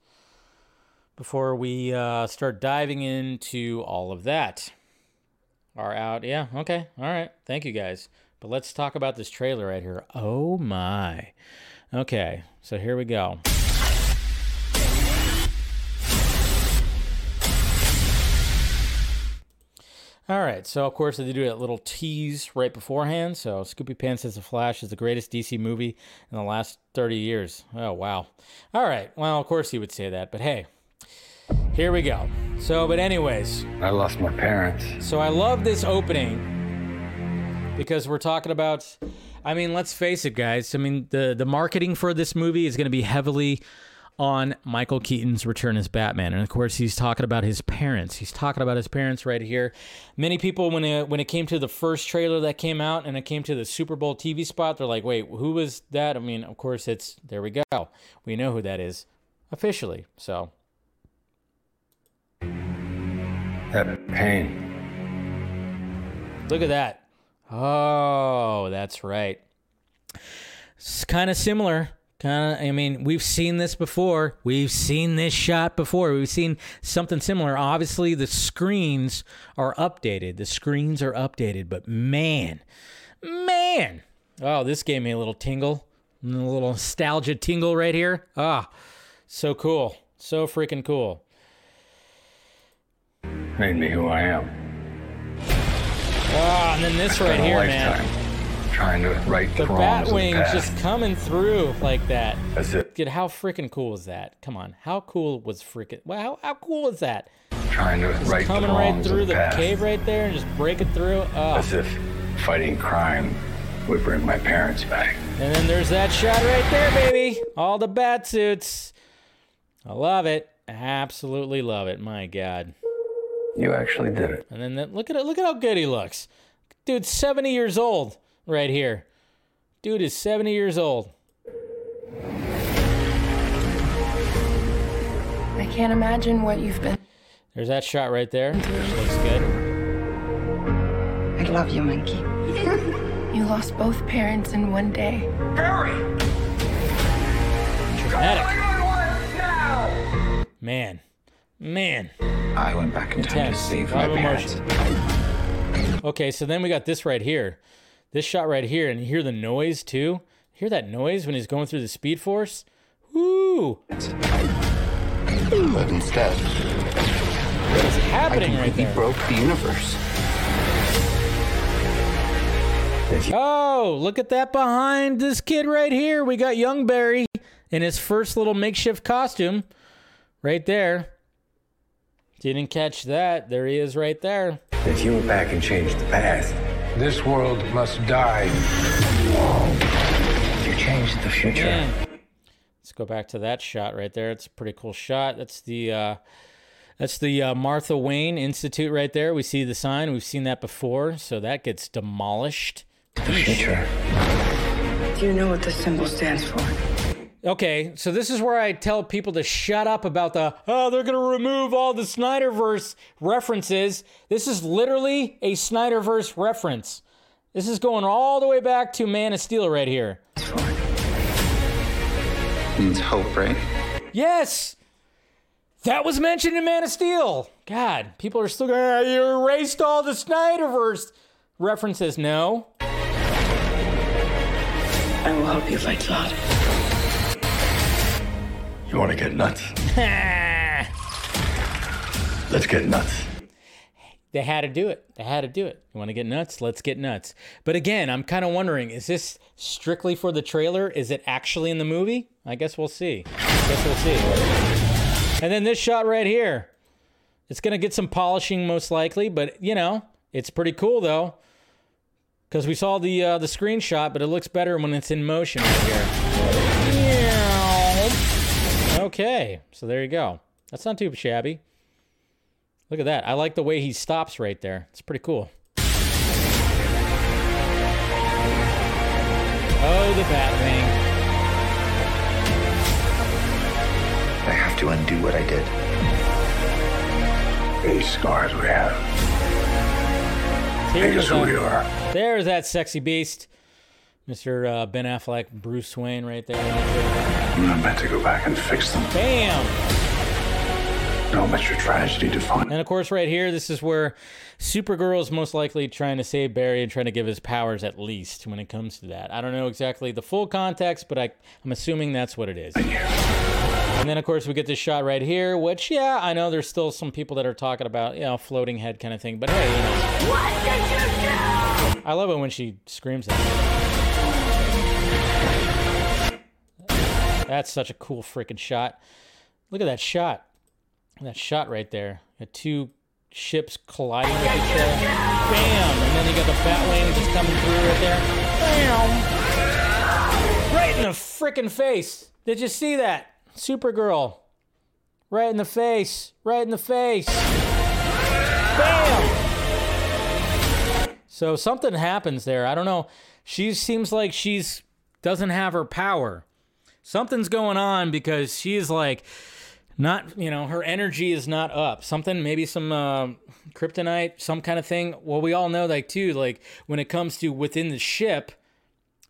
B: before we uh, start diving into all of that. Are out. Yeah, okay. All right. Thank you guys. But let's talk about this trailer right here. Oh my. Okay, so here we go. All right, so of course they do that little tease right beforehand. So Scoopy Pants as The Flash is the greatest DC movie in the last 30 years. Oh, wow. All right, well, of course he would say that, but hey, here we go. So, but anyways,
A: I lost my parents.
B: so I love this opening because we're talking about. I mean, let's face it, guys. I mean, the the marketing for this movie is going to be heavily on Michael Keaton's return as Batman, and of course, he's talking about his parents. He's talking about his parents right here. Many people, when it when it came to the first trailer that came out, and it came to the Super Bowl TV spot, they're like, "Wait, who was that?" I mean, of course, it's there. We go. We know who that is officially. So
A: That pain.
B: Look at that. Oh, that's right. It's kind of similar. Kind of, I mean, we've seen this before. We've seen this shot before. We've seen something similar. Obviously, the screens are updated. The screens are updated, but man, man. Oh, this gave me a little tingle, a little nostalgia tingle right here. Ah, so cool. So freaking cool.
A: Made me who I am.
B: Ah, and then this right here,
A: lifetime
B: man.
A: Trying to right
B: The
A: wrongs of the
B: Batwing
A: past.
B: just coming through like that.
A: As if
B: Dude, how freaking cool is that? Come on, how cool was freaking? Well, how, how cool is that?
A: trying to right the
B: Coming right through the
A: the past.
B: cave right there and just breaking through. Oh.
A: As if fighting crime would bring my parents back.
B: And then there's that shot right there, baby. All the bat suits. I love it. Absolutely love it. My God.
A: You actually did it.
B: And then that, look at it. Look at how good he looks. Dude's 70 years old right here. Dude is 70 years old.
C: I can't imagine what you've been.
B: There's that shot right there. Which looks good.
D: I love you, Monkey.
C: You lost both parents in one day. Harry!
B: Dramatic. Man. Man.
E: I went back in time to save my parents.
B: Okay, so then we got this right here. This shot right here, and you hear the noise too. Hear that noise when he's going through the speed force? Woo!
E: But instead,
B: What is happening right there?
E: broke the universe.
B: Oh, look at that behind this kid right here. We got young Barry in his first little makeshift costume right there. Didn't catch that. There he is right there.
A: If you went back and changed the past,
F: This world must die.
E: You changed the future.
B: Man. Let's go back to that shot right there. It's a pretty cool shot. That's the uh, that's the uh, Martha Wayne Institute right there. We see the sign. We've seen that before, so that gets demolished.
E: The future.
D: Do you know what the symbol stands for?
B: Okay, so this is where I tell people to shut up about the oh they're gonna remove all the Snyderverse references. This is literally a Snyderverse reference. This is going all the way back to Man of Steel right here.
E: Means hope, right?
B: Yes, that was mentioned in Man of Steel. God, people are still going. "Ah, You erased all the Snyderverse references. No,
D: I will help you fight Zod.
A: You want to get nuts? Let's get nuts.
B: They had to do it. They had to do it. You want to get nuts? Let's get nuts. But again, I'm kind of wondering is this strictly for the trailer? Is it actually in the movie? I guess we'll see. I guess we'll see. And then this shot right here. It's going to get some polishing most likely, but you know, it's pretty cool though. Cuz we saw the uh, the screenshot, but it looks better when it's in motion right here. Okay. So there you go. That's not too shabby. Look at that. I like the way he stops right there. It's pretty cool. Oh, the Batwing.
E: I have to undo what I did.
A: These scars we have. Make us who we are.
B: there's that sexy beast. Mr. Uh, ben Affleck, Bruce Wayne right there.
A: I'm not meant to go back and fix them.
B: Bam!
A: No Mr. Tragedy to find.
B: And of course, right here, this is where Supergirl is most likely trying to save Barry and trying to give his powers at least when it comes to that. I don't know exactly the full context, but I, I'm assuming that's what it is. And then, of course, we get this shot right here, which, yeah, I know there's still some people that are talking about, you know, floating head kind of thing. But hey, you know. What did you do? I love it when she screams that. That's such a cool freaking shot. Look at that shot. That shot right there. Got two ships colliding with each other. Bam! And then you got the Batwing just coming through right there. Bam! Right in the freaking face. Did you see that? Supergirl. Right in the face. Right in the face. Bam! So something happens there. I don't know. She seems like she's doesn't have her power. Something's going on because she's like not you know her energy is not up. Something maybe some uh, kryptonite some kind of thing. Well we all know like too like when it comes to within the ship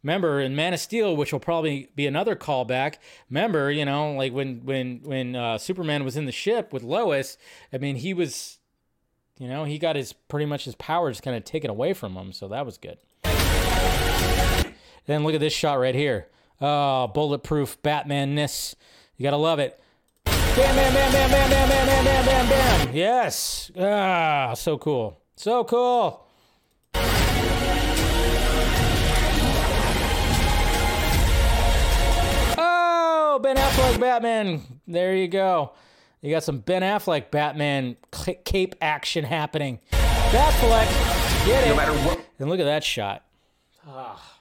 B: remember in man of steel which will probably be another callback remember you know like when when when uh, superman was in the ship with lois i mean he was you know he got his pretty much his powers kind of taken away from him so that was good. Then look at this shot right here oh bulletproof batman-ness you gotta love it Bam, bam, bam, bam, bam, bam, bam, bam, bam, bam, bam. Yes. Ah, so cool. So cool. Oh, Ben Affleck Batman. There you go. You got some Ben Affleck Batman cape action happening. Batfleck, get it.
E: No matter what.
B: And look at that shot. Ah,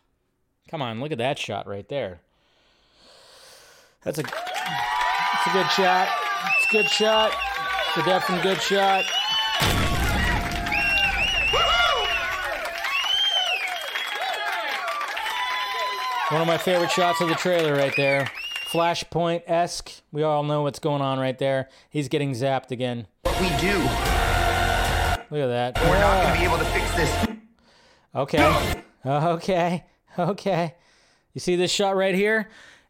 B: come on, look at that shot right there. That's a it's a good shot. It's a good shot. It's a definitely good shot. One of my favorite shots of the trailer right there. Flashpoint esque. We all know what's going on right there. He's getting zapped again.
E: What we do.
B: Look at that.
E: We're not going to ah. be able to fix this.
B: Okay. Okay. Okay. You see this shot right here?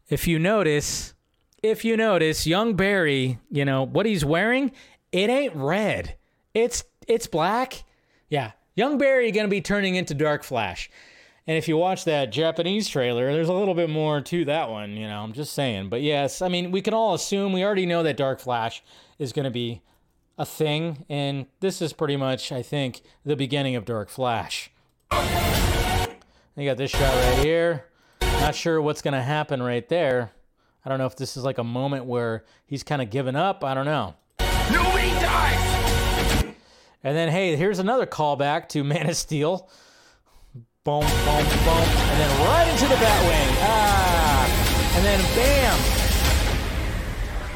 B: If you notice, if you notice, young Barry, you know, what he's wearing, it ain't red. It's it's black. Yeah. Young Barry gonna be turning into Dark Flash. And if you watch that Japanese trailer, there's a little bit more to that one, you know, I'm just saying. But yes, I mean, we can all assume, we already know that Dark Flash is going to be a thing. And this is pretty much, I think, the beginning of Dark Flash. You got this shot right here. Not sure what's going to happen right there. I don't know if this is like a moment where he's kind of given up. I don't know.
E: Nobody dies!
B: And then, hey, here's another callback to Man of Steel. Boom, boom, boom. And then right into the Batwing. Ah. And then, bam.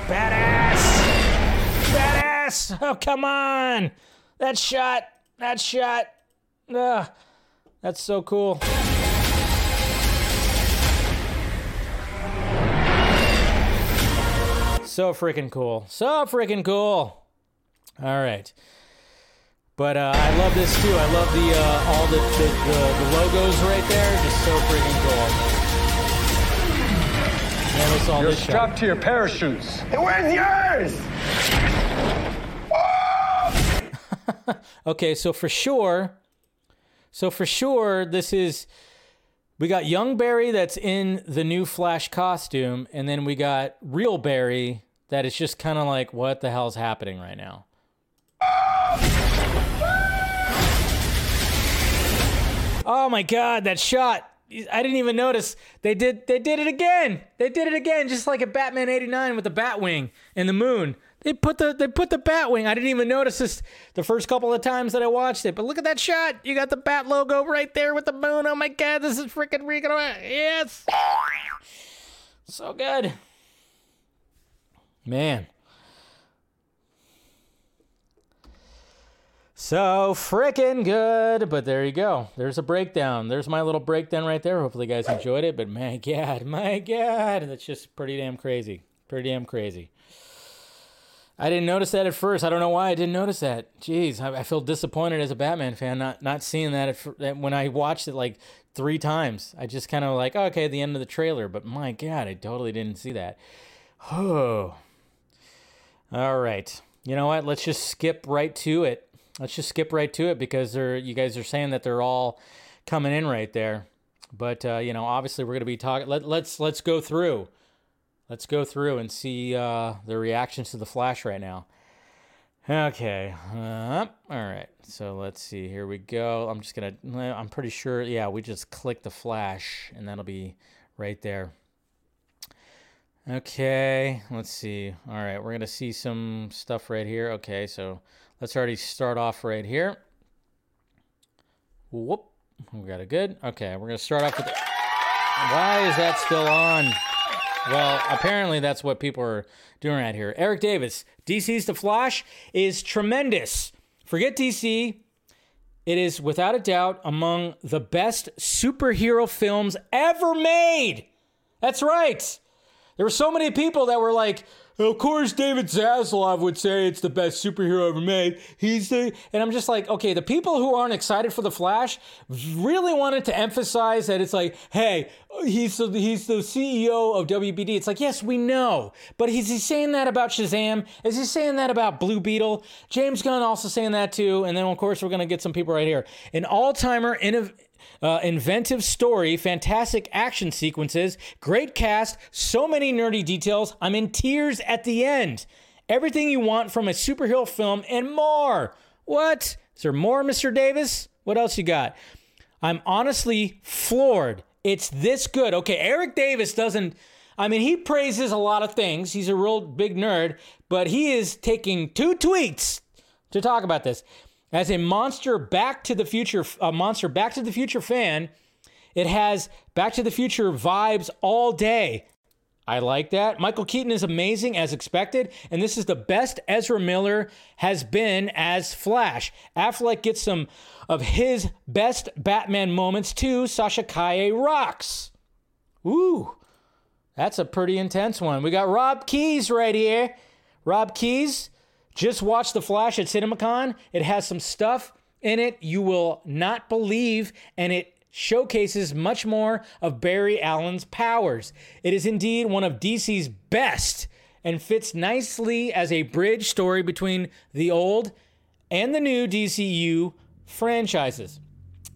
B: Badass! Badass! Oh, come on! That shot! That shot! Ugh. That's so cool. So freaking cool. So freaking cool. All right. But uh, I love this too. I love the uh, all the, the, the, the logos right there. Just so freaking cool. Never saw
F: You're
B: this shot.
F: strapped to your parachutes.
E: Where's yours?
B: Okay, so for sure, so for sure, this is we got young Barry that's in the new Flash costume, and then we got real Barry that is just kind of like, what the hell's happening right now? Oh my god, that shot. I didn't even notice. They did they did it again. They did it again just like a Batman 89 with the Batwing and the moon. They put the they put the Batwing. I didn't even notice this the first couple of times that I watched it. But look at that shot. You got the Bat logo right there with the moon. Oh my god, this is freaking freaking yes. So good. Man. So freaking good. But there you go. There's a breakdown. There's my little breakdown right there. Hopefully, you guys enjoyed it. But my God, my God, that's just pretty damn crazy. Pretty damn crazy. I didn't notice that at first. I don't know why I didn't notice that. Jeez, I, I feel disappointed as a Batman fan not not seeing that at, when I watched it like three times. I just kind of like, okay, at the end of the trailer. But my God, I totally didn't see that. Oh. All right. You know what? Let's just skip right to it. Let's just skip right to it because they're you guys are saying that they're all coming in right there. But uh, you know, obviously we're gonna be talking. Let, let's let's go through. Let's go through and see uh, the reactions to the Flash right now. Okay. Uh, all right. So let's see. Here we go. I'm just gonna. I'm pretty sure. Yeah, we just click the Flash, and that'll be right there. Okay, let's see. All right, we're gonna see some stuff right here. Okay, so let's already start off right here. Whoop, we got it good. Okay, we're gonna start off with. Why is that still on? Well, apparently that's what people are doing right here. Eric Davis, DC's The Flash is tremendous. Forget DC. It is without a doubt among the best superhero films ever made. That's right. There were so many people that were like, of course, David Zaslav would say it's the best superhero ever made. He's the, and I'm just like, okay, the people who aren't excited for the Flash really wanted to emphasize that it's like, hey, he's the, he's the CEO of WBD. It's like, yes, we know, but is he saying that about Shazam? Is he saying that about Blue Beetle? James Gunn also saying that too. And then of course we're gonna get some people right here. An all-timer uh, inventive story, fantastic action sequences, great cast, so many nerdy details. I'm in tears at the end. Everything you want from a superhero film and more. What? Is there more, Mr. Davis? What else you got? I'm honestly floored. It's this good. Okay, Eric Davis doesn't. I mean, he praises a lot of things. He's a real big nerd, but he is taking two tweets to talk about this. As a monster Back to the Future, a monster Back to the Future fan, it has Back to the Future vibes all day. I like that. Michael Keaton is amazing as expected, and this is the best Ezra Miller has been as Flash. Affleck gets some of his best Batman moments too. Sasha Calle rocks. Ooh, that's a pretty intense one. We got Rob Keys right here. Rob Keys just watch The Flash at CinemaCon. It has some stuff in it you will not believe, and it showcases much more of Barry Allen's powers. It is indeed one of DC's best and fits nicely as a bridge story between the old and the new DCU franchises.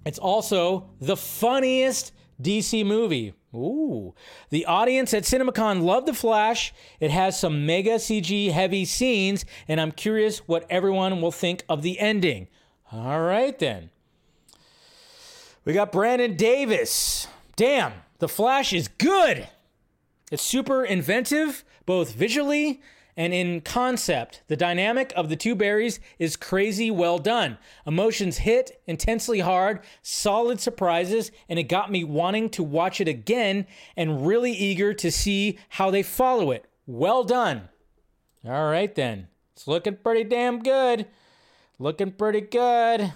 B: It's also the funniest DC movie. Ooh. The audience at CinemaCon loved The Flash. It has some mega CG heavy scenes, and I'm curious what everyone will think of the ending. All right, then. We got Brandon Davis. Damn, The Flash is good. It's super inventive, both visually and in concept. The dynamic of the two berries is crazy well done. Emotions hit intensely hard, solid surprises, and it got me wanting to watch it again and really eager to see how they follow it. Well done. All right, then. It's looking pretty damn good. Looking pretty good.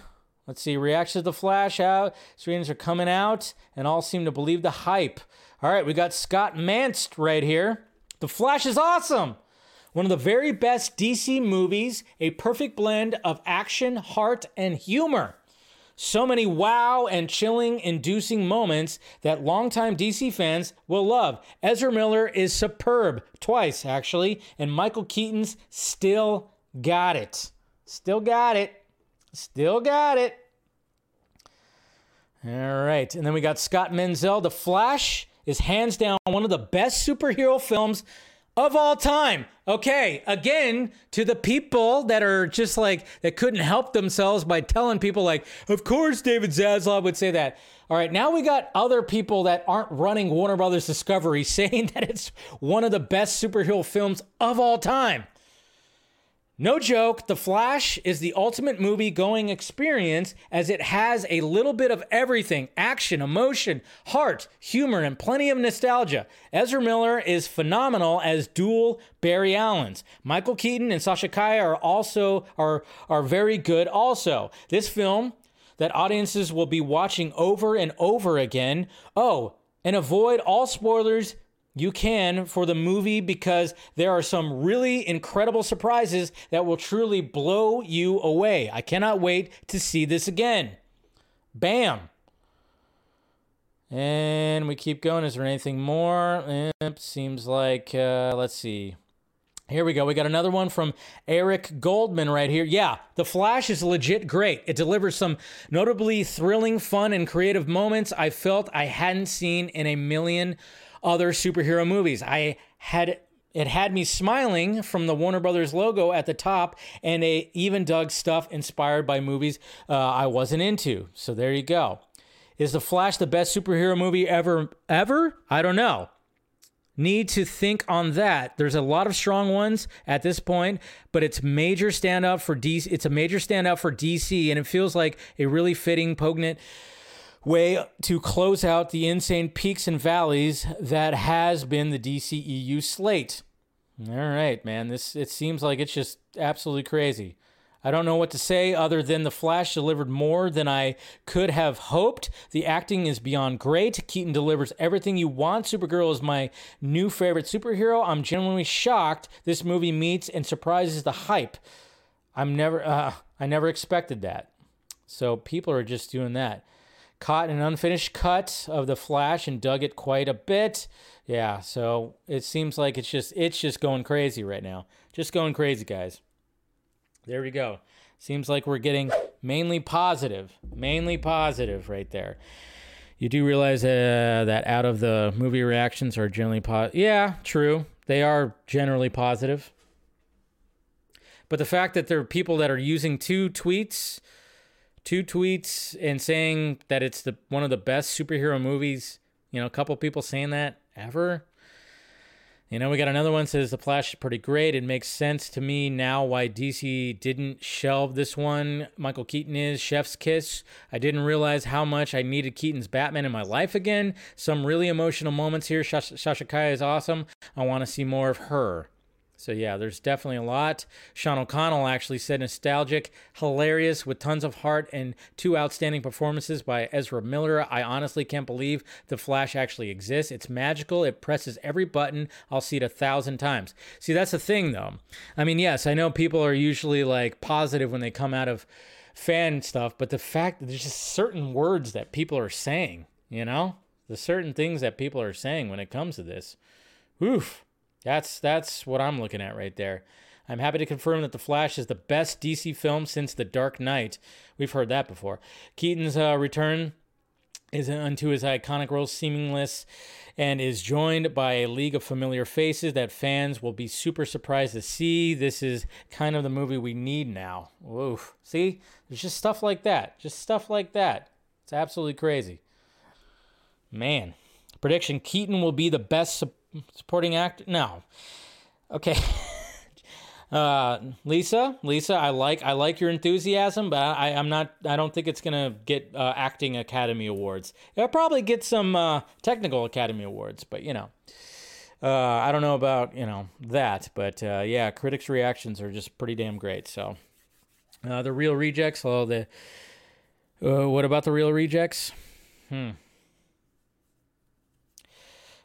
B: Let's see. Reactions to the Flash out. Screens are coming out, and all seem to believe the hype. All right, we got Scott Mantz right here. The Flash is awesome. One of the very best DC movies, a perfect blend of action, heart, and humor. So many wow and chilling inducing moments that longtime DC fans will love. Ezra Miller is superb, twice actually, and Michael Keaton's still got it. Still got it. Still got it. All right. And then we got Scott Menzel. The Flash is hands down one of the best superhero films of all time. Okay, again, to the people that are just like, that couldn't help themselves by telling people, like, of course David Zaslav would say that. All right, now we got other people that aren't running Warner Brothers Discovery saying that it's one of the best superhero films of all time. No joke, The Flash is the ultimate movie going experience as it has a little bit of everything action, emotion, heart, humor, and plenty of nostalgia. Ezra Miller is phenomenal as dual Barry Allens. Michael Keaton and Sasha Calle are also are, are very good also. This film that audiences will be watching over and over again. Oh, and avoid all spoilers you can for the movie because there are some really incredible surprises that will truly blow you away. I cannot wait to see this again. Bam. And we keep going. Is there anything more? It seems like, uh, let's see. Here we go. We got another one from Eric Goldman right here. Yeah, The Flash is legit great. It delivers some notably thrilling, fun, and creative moments I felt I hadn't seen in a million other superhero movies. I had it had me smiling from the Warner Brothers logo at the top, and a even dug stuff inspired by movies uh, I wasn't into. So there you go. Is The Flash the best superhero movie ever? Ever? I don't know. Need to think on that. There's a lot of strong ones at this point, but it's major stand up for DC. It's a major stand up for DC, and it feels like a really fitting, poignant way to close out the insane peaks and valleys that has been the DCEU slate. All right, man. This it seems like it's just absolutely crazy. I don't know what to say other than The Flash delivered more than I could have hoped. The acting is beyond great. Keaton delivers everything you want. Supergirl is my new favorite superhero. I'm genuinely shocked this movie meets and surprises the hype. I'm never uh, I never expected that. So people are just doing that caught an unfinished cut of the Flash and dug it quite a bit. Yeah, so it seems like it's just it's just going crazy right now. Just going crazy, guys. There we go. Seems like we're getting mainly positive, mainly positive right there. You do realize uh, that out of the movie reactions are generally positive. Yeah, true. They are generally positive. But the fact that there are people that are using two tweets two tweets and saying that it's the one of the best superhero movies. You know, a couple people saying that ever. You know, we got another one says the Flash is pretty great. It makes sense to me now why DC didn't shelve this one. Michael Keaton is Chef's Kiss. I didn't realize how much I needed Keaton's Batman in my life again. Some really emotional moments here. Sasha Calle is awesome. I want to see more of her. So yeah, there's definitely a lot. Sean O'Connell actually said nostalgic, hilarious, with tons of heart, and two outstanding performances by Ezra Miller. I honestly can't believe the Flash actually exists. It's magical. It presses every button. I'll see it a thousand times. See, that's the thing, though. I mean, yes, I know people are usually like positive when they come out of fan stuff, but the fact that there's just certain words that people are saying, you know, the certain things that people are saying when it comes to this. Oof. That's that's what I'm looking at right there. I'm happy to confirm that The Flash is the best DC film since The Dark Knight. We've heard that before. Keaton's uh, return is unto his iconic role seamless and is joined by a league of familiar faces that fans will be super surprised to see. This is kind of the movie we need now. Oof. See? There's just stuff like that. Just stuff like that. It's absolutely crazy. Man. Prediction Keaton will be the best supporting actor? No. Okay. uh, Lisa, Lisa, I like I like your enthusiasm, but I, I'm not. I don't think it's gonna get uh, acting Academy Awards. It'll probably get some uh, technical Academy Awards, but you know. Uh, I don't know about you know that, but uh, yeah, critics' reactions are just pretty damn great. So uh, the real rejects, oh the what about the real rejects? Hmm.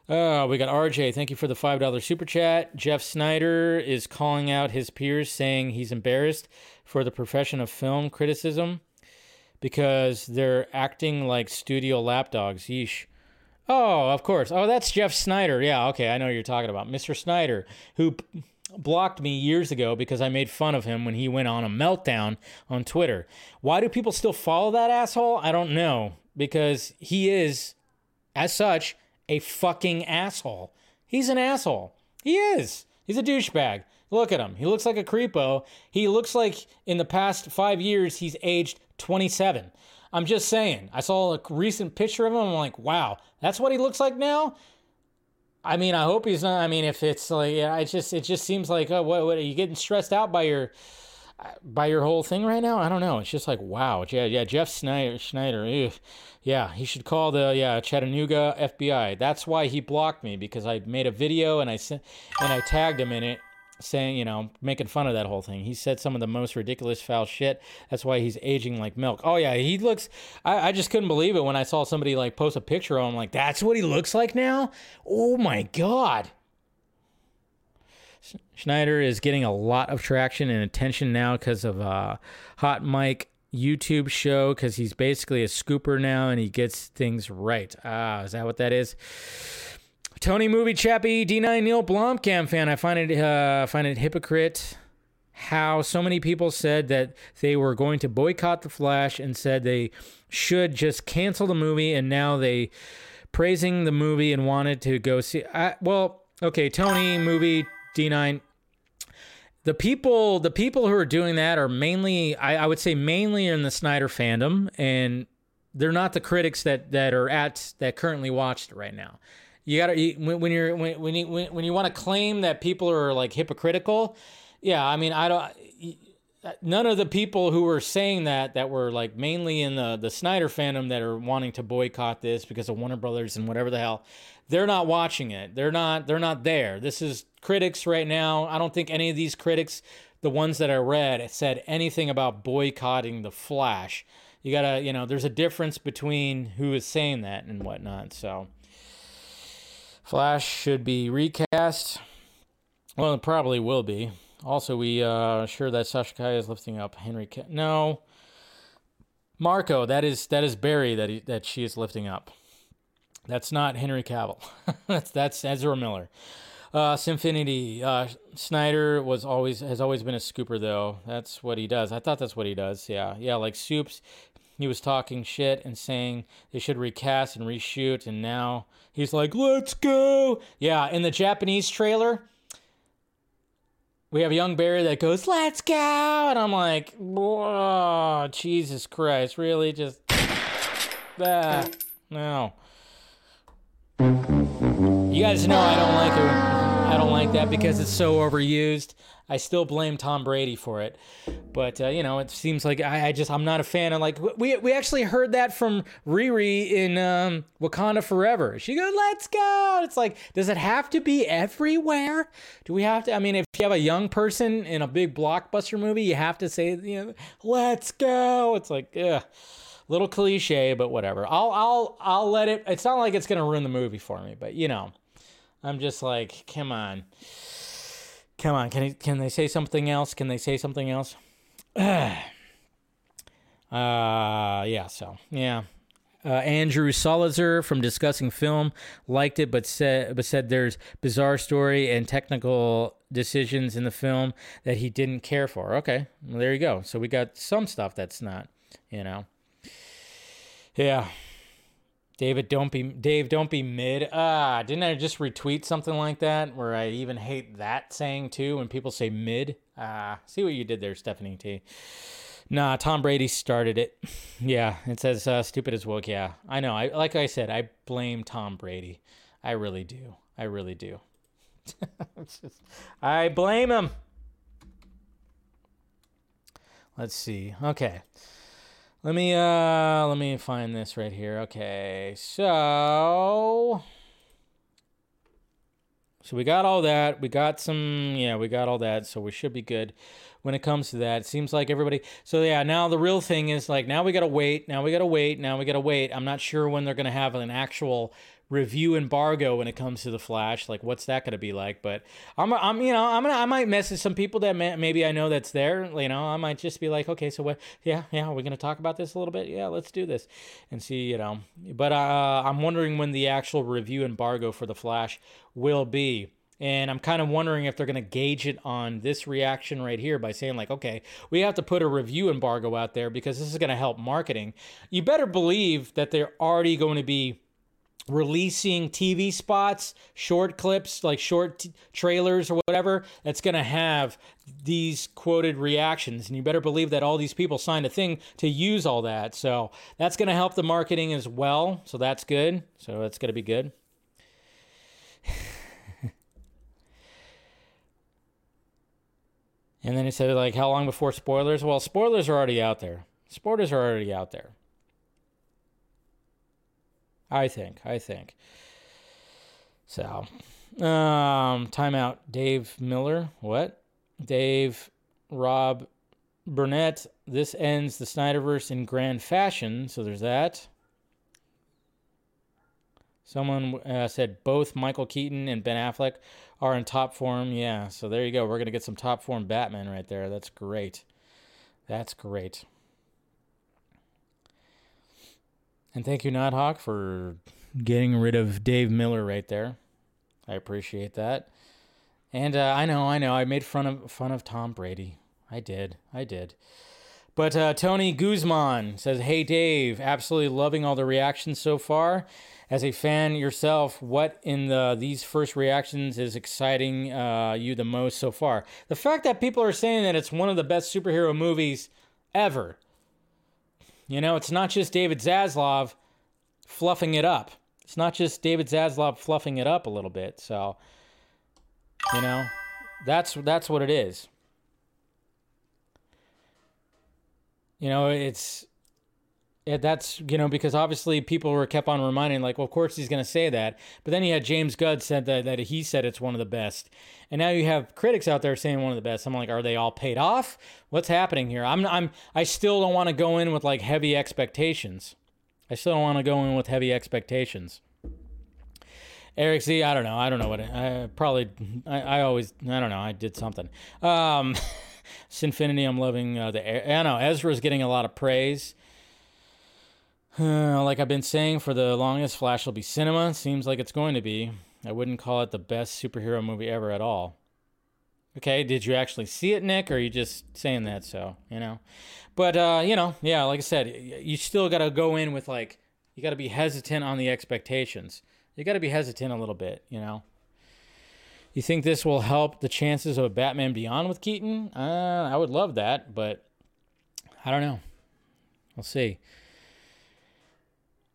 B: Uh, we got RJ. Thank you for the five dollar super chat. Jeff Sneider is calling out his peers, saying he's embarrassed for the profession of film criticism because they're acting like studio lapdogs. Yeesh. Oh, of course. Oh, that's Jeff Sneider. Yeah, okay, I know you're talking about Mr. Sneider, who blocked me years ago because I made fun of him when he went on a meltdown on Twitter. Why do people still follow that asshole? I don't know because he is, as such, a fucking asshole. He's an asshole. He is. He's a douchebag. Look at him. He looks like a creepo. He looks like in the past five years he's aged 27. I'm just saying. I saw a recent picture of him. I'm like, wow, that's what he looks like now. I mean, I hope he's not. I mean, if it's like, yeah, it just it just seems like, oh, what, what are you getting stressed out by your by your whole thing right now? I don't know. It's just like, wow, yeah, yeah. Jeff Sneider, Schneider, ew. yeah, he should call the yeah Chattanooga FBI. That's why he blocked me because I made a video and I sent and I tagged him in it saying, you know, making fun of that whole thing. He said some of the most ridiculous foul shit. That's why he's aging like milk. Oh yeah, he looks. I, I just couldn't believe it when I saw somebody like post a picture of him. Like that's what he looks like now. Oh my god. Schneider is getting a lot of traction and attention now because of uh, Hot Mic YouTube show because he's basically a scooper now and he gets things right. Ah, is that what that is? Tony movie chappy D9 Neil Blomkamp fan. I find it uh, find it hypocrite how so many people said that they were going to boycott the Flash and said they should just cancel the movie and now they praising the movie and wanted to go see. I, well, okay, Tony movie D9 the people the people who are doing that are mainly I, I, would say mainly in the Snyder fandom and they're not the critics that that are at that currently watched right now. You got to when, when you're when when you when, when you want to claim that people are like hypocritical, yeah, I mean I don't uh, none of the people who were saying that that were like mainly in the the Snyder fandom that are wanting to boycott this because of Warner Brothers and whatever the hell they're not watching it they're not they're not there this is critics right now I don't think any of these critics the ones that I read said anything about boycotting the Flash you gotta you know there's a difference between who is saying that and whatnot so Flash should be recast well it probably will be also, we uh, sure that Sasha Calle is lifting up Henry. Ca- no, Marco. That is that is Barry that he, that she is lifting up. That's not Henry Cavill. that's that's Ezra Miller. Uh. Uh, Sneider was always has always been a scooper though. That's what he does. I thought that's what he does. Yeah, yeah. Like Soups, he was talking shit and saying they should recast and reshoot, and now he's like, "Let's go." Yeah, in the Japanese trailer we have a young Barry that goes, "Let's go," and I'm like, "Whoa, Jesus Christ, really? Just that? No." You guys know I don't like it. I don't like that because it's so overused. I still blame Tom Brady for it, but uh, you know, it seems like I, I, just I'm not a fan. of like we we actually heard that from Riri in um, Wakanda Forever. She goes, "Let's go." It's like, does it have to be everywhere? Do we have to? I mean, if you have a young person in a big blockbuster movie, you have to say, you know, "Let's go." It's like, yeah, little cliche, but whatever. I'll I'll I'll let it. It's not like it's gonna ruin the movie for me, but you know, I'm just like, come on. Come on, can can they say something else? Can they say something else? uh, yeah, so, yeah. Uh, Andrew Salazar from Discussing Film liked it, but said but said there's bizarre story and technical decisions in the film that he didn't care for. Okay, well, there you go. So we got some stuff that's not, you know. Yeah, David, don't be Dave, don't be mid. Ah, didn't I just retweet something like that where I even hate that saying too when people say mid? Ah, see what you did there, Stephanie T. Nah, Tom Brady started it. Yeah, it says uh, stupid as woke. Yeah, I know. I like I said, I blame Tom Brady. I really do. I really do. just, I blame him. Let's see. Okay. Let me uh let me find this right here. Okay. So So we got all that. We got some, yeah, we got all that. So we should be good when it comes to that. It seems like everybody. So yeah, now the real thing is like now we gotta wait. Now we gotta wait. Now we gotta wait. I'm not sure when they're gonna have an actual review embargo when it comes to the Flash. Like, what's that going to be like? But I'm, I'm, you know, I'm gonna, I might message some people that may, maybe I know that's there. You know, I might just be like, okay, so what? Yeah, yeah, we're gonna talk about this a little bit. Yeah, let's do this and see. You know, but uh, I'm wondering when the actual review embargo for the Flash will be. And I'm kind of wondering if they're going to gauge it on this reaction right here by saying, like, okay, we have to put a review embargo out there because this is going to help marketing. You better believe that they're already going to be releasing TV spots, short clips, like short t- trailers or whatever, that's going to have these quoted reactions. And you better believe that all these people signed a thing to use all that. So that's going to help the marketing as well. So that's good. So that's going to be good. and then he said, like, how long before spoilers? Well, spoilers are already out there. Spoilers are already out there. I think. I think. So, um, timeout. Dave Miller. What? Dave, Rob Burnett. This ends the Snyderverse in grand fashion. So there's that. Someone uh, said both Michael Keaton and Ben Affleck are in top form. Yeah, so there you go. We're going to get some top form Batman right there. That's great. That's great. And thank you, Nighthawk, for getting rid of Dave Miller right there. I appreciate that. And uh, I know, I know, I made fun of fun of Tom Brady. I did, I did. But uh, Tony Guzman says, "Hey Dave, absolutely loving all the reactions so far. As a fan yourself, what in the these first reactions is exciting uh, you the most so far? The fact that people are saying that it's one of the best superhero movies ever. You know, it's not just David Zaslav fluffing it up. It's not just David Zaslav fluffing it up a little bit. So, you know, that's that's what it is. You know, it's it, that's you know because obviously people were kept on reminding like, well, of course he's going to say that, but then you had James Gunn said that that he said it's one of the best, and now you have critics out there saying one of the best. I'm like, are they all paid off? What's happening here? I'm I'm I still don't want to go in with like heavy expectations. I still don't want to go in with heavy expectations. Eric Z, I don't know. I don't know what I probably I, I always I don't know. I did something. Um Sinfinity, I'm loving uh, the I know Ezra's getting a lot of praise. Like I've been saying for the longest, Flash will be cinema. Seems like it's going to be. I wouldn't call it the best superhero movie ever at all. Okay, did you actually see it, Nick, or are you just saying that so, you know? But, uh, you know, yeah, like I said, you still got to go in with, like, you got to be hesitant on the expectations. You got to be hesitant a little bit, you know? You think this will help the chances of a Batman Beyond with Keaton? Uh, I would love that, but I don't know. We'll see.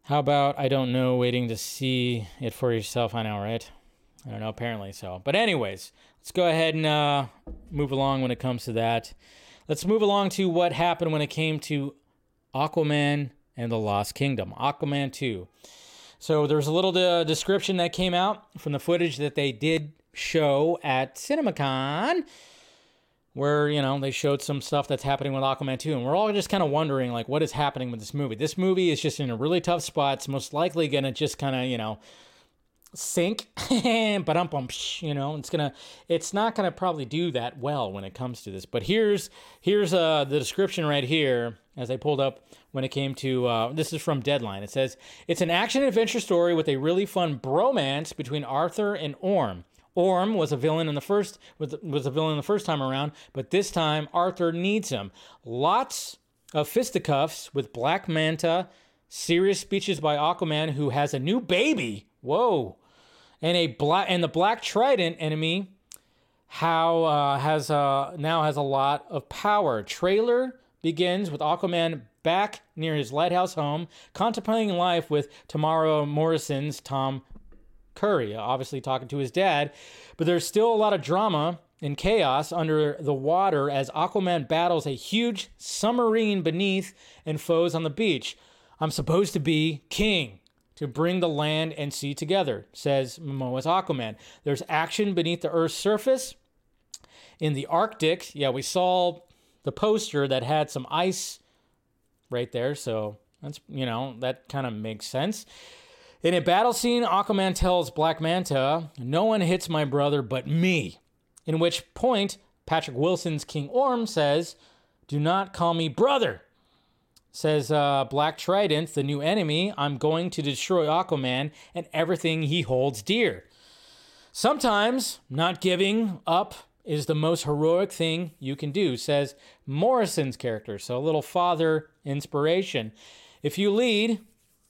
B: How about I don't know, waiting to see it for yourself? I know, right? I don't know, apparently so. But, anyways, let's go ahead and uh, move along when it comes to that. Let's move along to what happened when it came to Aquaman and the Lost Kingdom. Aquaman 2. So, there's a little uh, description that came out from the footage that they did show at CinemaCon where you know they showed some stuff that's happening with Aquaman 2 and we're all just kind of wondering like what is happening with this movie. This movie is just in a really tough spot. It's most likely going to just kind of, you know, sink but um you know it's gonna it's not gonna probably do that well when it comes to this but here's here's uh the description right here as i pulled up when it came to uh, this is from deadline it says it's an action adventure story with a really fun bromance between arthur and orm Orm was a villain in the first was, was a villain the first time around, but this time Arthur needs him. Lots of fisticuffs with Black Manta, serious speeches by Aquaman who has a new baby. Whoa. And a black and the Black Trident enemy how uh, has uh, now has a lot of power. Trailer begins with Aquaman back near his lighthouse home, contemplating life with Temuera Morrison's Tom Curry, obviously talking to his dad. But there's still a lot of drama and chaos under the water as Aquaman battles a huge submarine beneath and foes on the beach. I'm supposed to be king. to bring the land and sea together, says Momoa's Aquaman. There's action beneath the Earth's surface. In the Arctic, yeah, we saw the poster that had some ice right there, so that's, you know, that kind of makes sense. In a battle scene, Aquaman tells Black Manta, No one hits my brother but me. In which point, Patrick Wilson's King Orm says, Do not call me brother. Says uh, Black Trident, the new enemy, I'm going to destroy Aquaman and everything he holds dear. Sometimes not giving up is the most heroic thing you can do, says Morrison's character. So a little father inspiration. If you lead,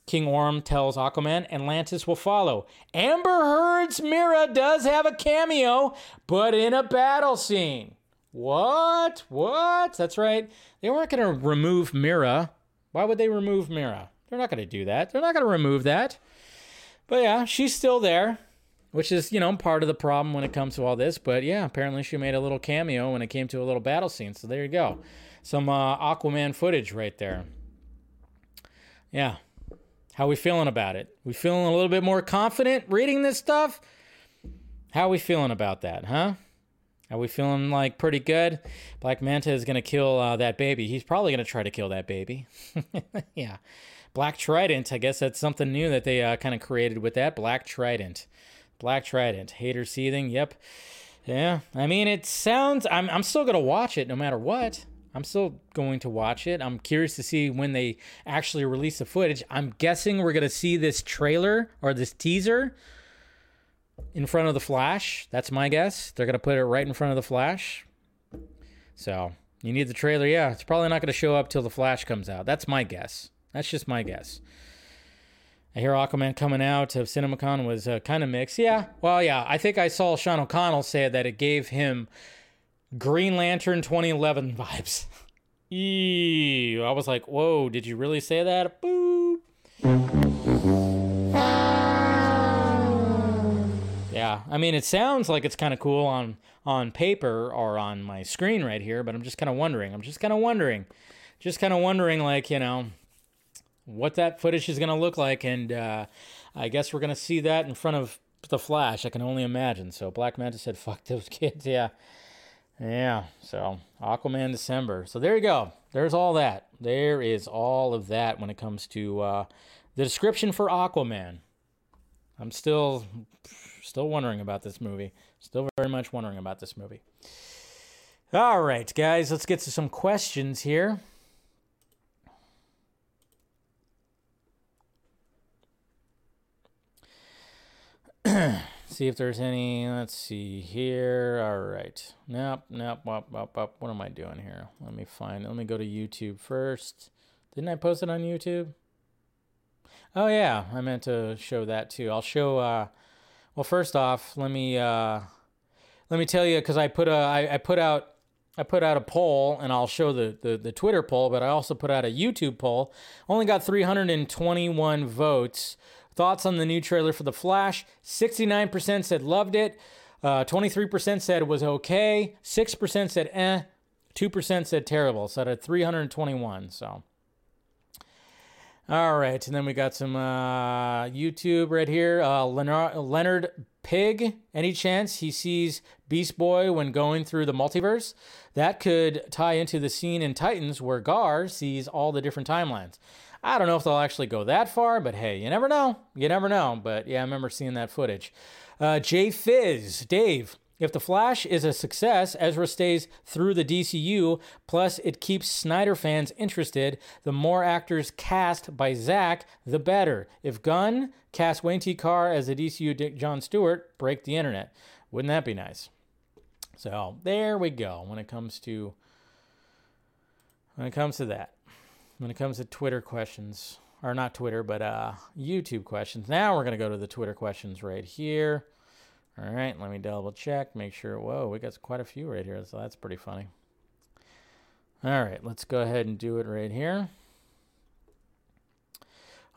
B: King Orm tells Aquaman, and Atlantis will follow. Amber Heard's Mera does have a cameo, but in a battle scene. What? What? That's right. They weren't going to remove Mera. Why would they remove Mera? They're not going to do that. They're not going to remove that. But yeah, she's still there, which is, you know, part of the problem when it comes to all this. But yeah, apparently she made a little cameo when it came to a little battle scene. So there you go. Some uh, Aquaman footage right there. Yeah. How we feeling about it? We feeling a little bit more confident reading this stuff? How we feeling about that, huh? Are we feeling like pretty good? Black Manta is going to kill uh, that baby. He's probably going to try to kill that baby. yeah. Black Trident, I guess that's something new that they uh, kind of created with that. Black Trident. Black Trident. Hater seething. Yep. Yeah. I mean, it sounds. I'm, I'm still going to watch it no matter what. I'm still going to watch it. I'm curious to see when they actually release the footage. I'm guessing we're going to see this trailer or this teaser in front of the Flash. That's my guess. They're going to put it right in front of the Flash. So, you need the trailer. Yeah, it's probably not going to show up till the Flash comes out. That's my guess. That's just my guess. I hear Aquaman coming out of CinemaCon was uh, kind of mixed. Yeah, well, yeah. I think I saw Sean O'Connell say that it gave him Green Lantern 2011 vibes. Ew. I was like, whoa, did you really say that? Boop. Yeah, I mean, it sounds like it's kind of cool on on paper or on my screen right here, but I'm just kind of wondering. I'm just kind of wondering, just kind of wondering, like you know, what that footage is gonna look like, and uh, I guess we're gonna see that in front of the Flash. I can only imagine. So Black Manta said, "Fuck those kids." Yeah. Yeah, so Aquaman December. So there you go. There's all that. There is all of that when it comes to uh, the description for Aquaman. I'm still still wondering about this movie. Still very much wondering about this movie. All right, guys, let's get to some questions here. see if there's any. Let's see here. All right. Nope, nope, nope, nope, nope. What am I doing here? Let me find. Let me go to YouTube first. Didn't I post it on YouTube? Oh yeah, I meant to show that too. I'll show. Uh, well, first off, let me uh, let me tell you because I put a I, I put out I put out a poll and I'll show the, the, the Twitter poll, but I also put out a YouTube poll. Only got 321 votes. Thoughts on the new trailer for The Flash 69% said loved it, uh, 23% said was okay, 6% said eh, 2% said terrible. So of 321. So. All right, and then we got some uh, YouTube right here. Uh, Leonard, Leonard Pig. Any chance he sees Beast Boy when going through the multiverse? That could tie into the scene in Titans where Gar sees all the different timelines. I don't know if they'll actually go that far, but hey, you never know. You never know. But yeah, I remember seeing that footage. Uh, Jay Fizz, Dave. If The Flash is a success, Ezra stays through the DCU, plus it keeps Snyder fans interested. The more actors cast by Zack, the better. If Gunn cast Wayne T. Carr as the DCU Dick John Stewart, break the internet. Wouldn't that be nice? So there we go. When it comes to when it comes to that, when it comes to Twitter questions, or not Twitter, but uh, YouTube questions. Now we're gonna go to the Twitter questions right here. All right, let me double check, make sure. Whoa, we got quite a few right here, so that's pretty funny. All right, let's go ahead and do it right here.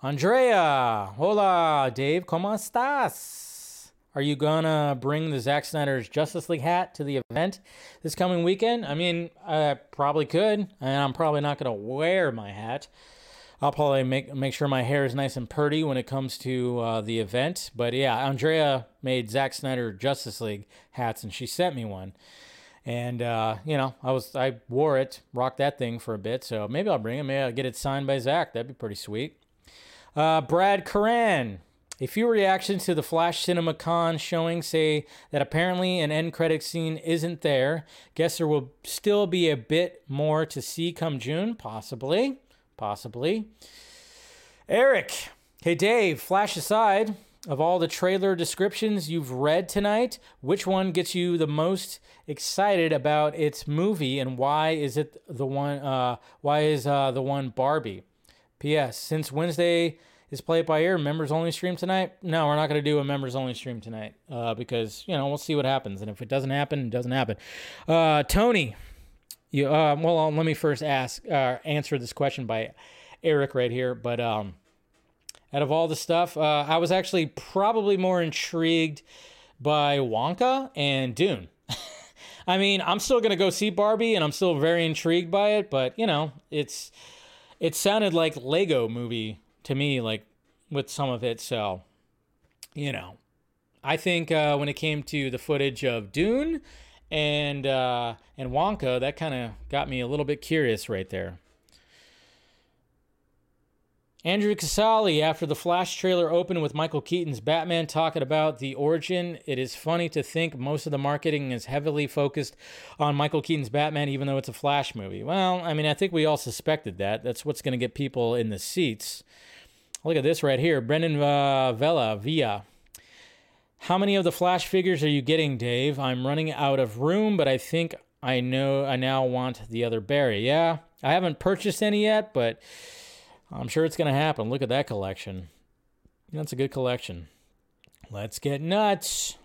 B: Andrea, hola, Dave, ¿cómo estás? Are you gonna bring the Zack Snyder's Justice League hat to the event this coming weekend? I mean, I probably could, and I'm probably not gonna wear my hat. I'll probably make make sure my hair is nice and purty when it comes to uh, the event. But yeah, Andrea made Zack Snyder Justice League hats, and she sent me one. And uh, you know, I was I wore it, rocked that thing for a bit. So maybe I'll bring it. Maybe I'll get it signed by Zack. That'd be pretty sweet. Uh, Brad Coran. A few reactions to the Flash Cinema Con showing say that apparently an end credit scene isn't there. Guess there will still be a bit more to see come June, possibly. Possibly. Eric. Hey, Dave, flash aside. Of all the trailer descriptions you've read tonight, which one gets you the most excited about its movie, and why is it the one? Uh, why is uh, the one Barbie? P.S. Since Wednesday is play it by ear, members only stream tonight. No, we're not going to do a members only stream tonight uh, because you know we'll see what happens, and if it doesn't happen, it doesn't happen. Uh, Tony, you uh, well, let me first ask uh, answer this question by Eric right here. But um, out of all the stuff, uh, I was actually probably more intrigued by Wonka and Dune. I mean, I'm still gonna go see Barbie, and I'm still very intrigued by it. But you know, it's it sounded like Lego movie to me, like with some of it. So, you know, I think uh, when it came to the footage of Dune and uh, and Wonka, that kind of got me a little bit curious right there. Andrew Casali, after the Flash trailer opened with Michael Keaton's Batman talking about the origin, it is funny to think most of the marketing is heavily focused on Michael Keaton's Batman, even though it's a Flash movie. Well, I mean, I think we all suspected that. That's what's going to get people in the seats. Look at this right here. Brendan uh, Vella, Via. How many of the Flash figures are you getting, Dave? I'm running out of room, but I think I know I now want the other Barry. Yeah, I haven't purchased any yet, but I'm sure it's going to happen. Look at that collection. That's a good collection. Let's get nuts.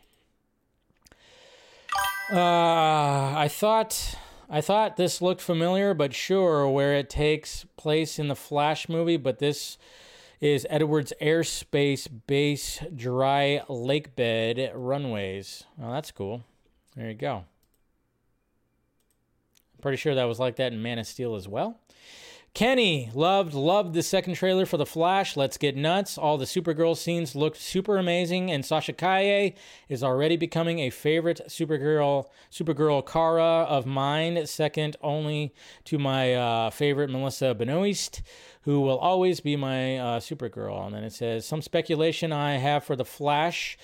B: Uh, I thought I thought this looked familiar, but sure, where it takes place in the Flash movie, but this is Edwards Air Force Base dry lake bed runways. Oh, that's cool. There you go. Pretty sure that was like that in Man of Steel as well. Kenny loved loved the second trailer for The Flash. Let's get nuts. All the Supergirl scenes looked super amazing, and Sasha Calle is already becoming a favorite Supergirl Supergirl Kara of mine, second only to my uh, favorite Melissa Benoist, who will always be my uh, Supergirl. And then it says some speculation I have for The Flash.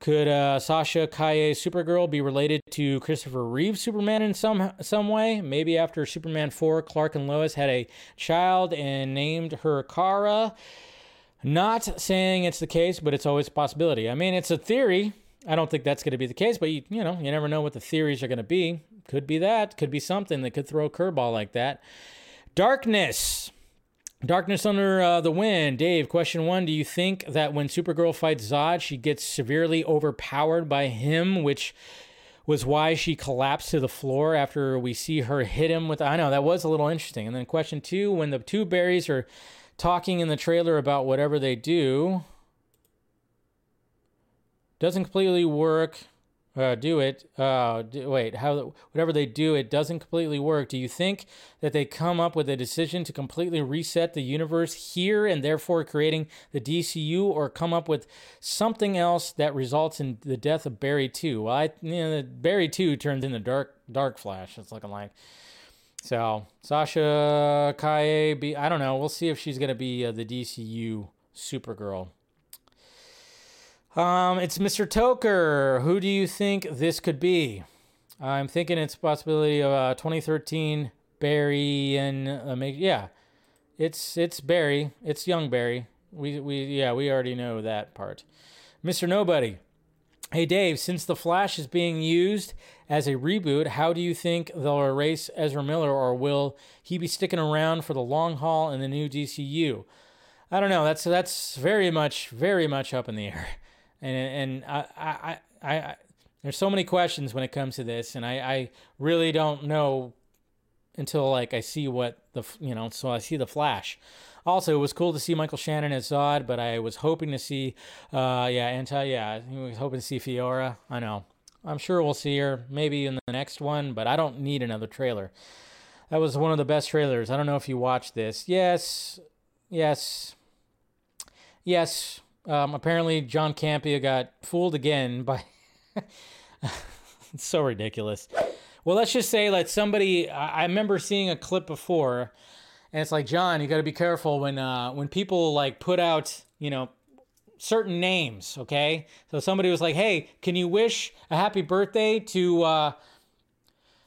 B: Could uh, Sasha Calle Supergirl be related to Christopher Reeve Superman in some some way? Maybe after Superman 4, Clark and Lois had a child and named her Kara. Not saying it's the case, but it's always a possibility. I mean, it's a theory. I don't think that's going to be the case, but you, you know, you never know what the theories are going to be. Could be that. Could be something that could throw a curveball like that. Darkness. Darkness Under uh, the Wind. Dave, question one Do you think that when Supergirl fights Zod, she gets severely overpowered by him, which was why she collapsed to the floor after we see her hit him with. I know, that was a little interesting. And then question two When the two Barrys are talking in the trailer about whatever they do, doesn't completely work uh, do it. Uh, do, wait, how whatever they do, it doesn't completely work. Do you think that they come up with a decision to completely reset the universe here and therefore creating the DCU, or come up with something else that results in the death of Barry Two? Well, I you know, Barry Two turns into Dark Dark Flash. It's looking like. So Sasha Calle, be I don't know. We'll see if she's gonna be uh, the DCU Supergirl. Um, it's Mr. Toker. Who do you think this could be? I'm thinking it's possibility of uh, 2013 Barry and uh, yeah, it's it's Barry. It's young Barry. We we yeah we already know that part. Mr. Nobody. Hey Dave, since The Flash is being used as a reboot, how do you think they'll erase Ezra Miller, or will he be sticking around for the long haul in the new DCU? I don't know. That's that's very much very much up in the air and and I, I, I, I, there's so many questions when it comes to this, and I, I really don't know until like I see what the you know, so I see the Flash. Also, it was cool to see Michael Shannon as Zod, but I was hoping to see, uh, yeah, anti, yeah, I was hoping to see Faora. I know. I'm sure we'll see her maybe in the next one, but I don't need another trailer. That was one of the best trailers. I don't know if you watched this. Yes, yes, yes. Um, apparently, John Campea got fooled again by. it's so ridiculous. Well, let's just say that somebody. I I remember seeing a clip before, and it's like John, you got to be careful when uh, when people like put out, you know, certain names. Okay, so somebody was like, "Hey, can you wish a happy birthday to uh,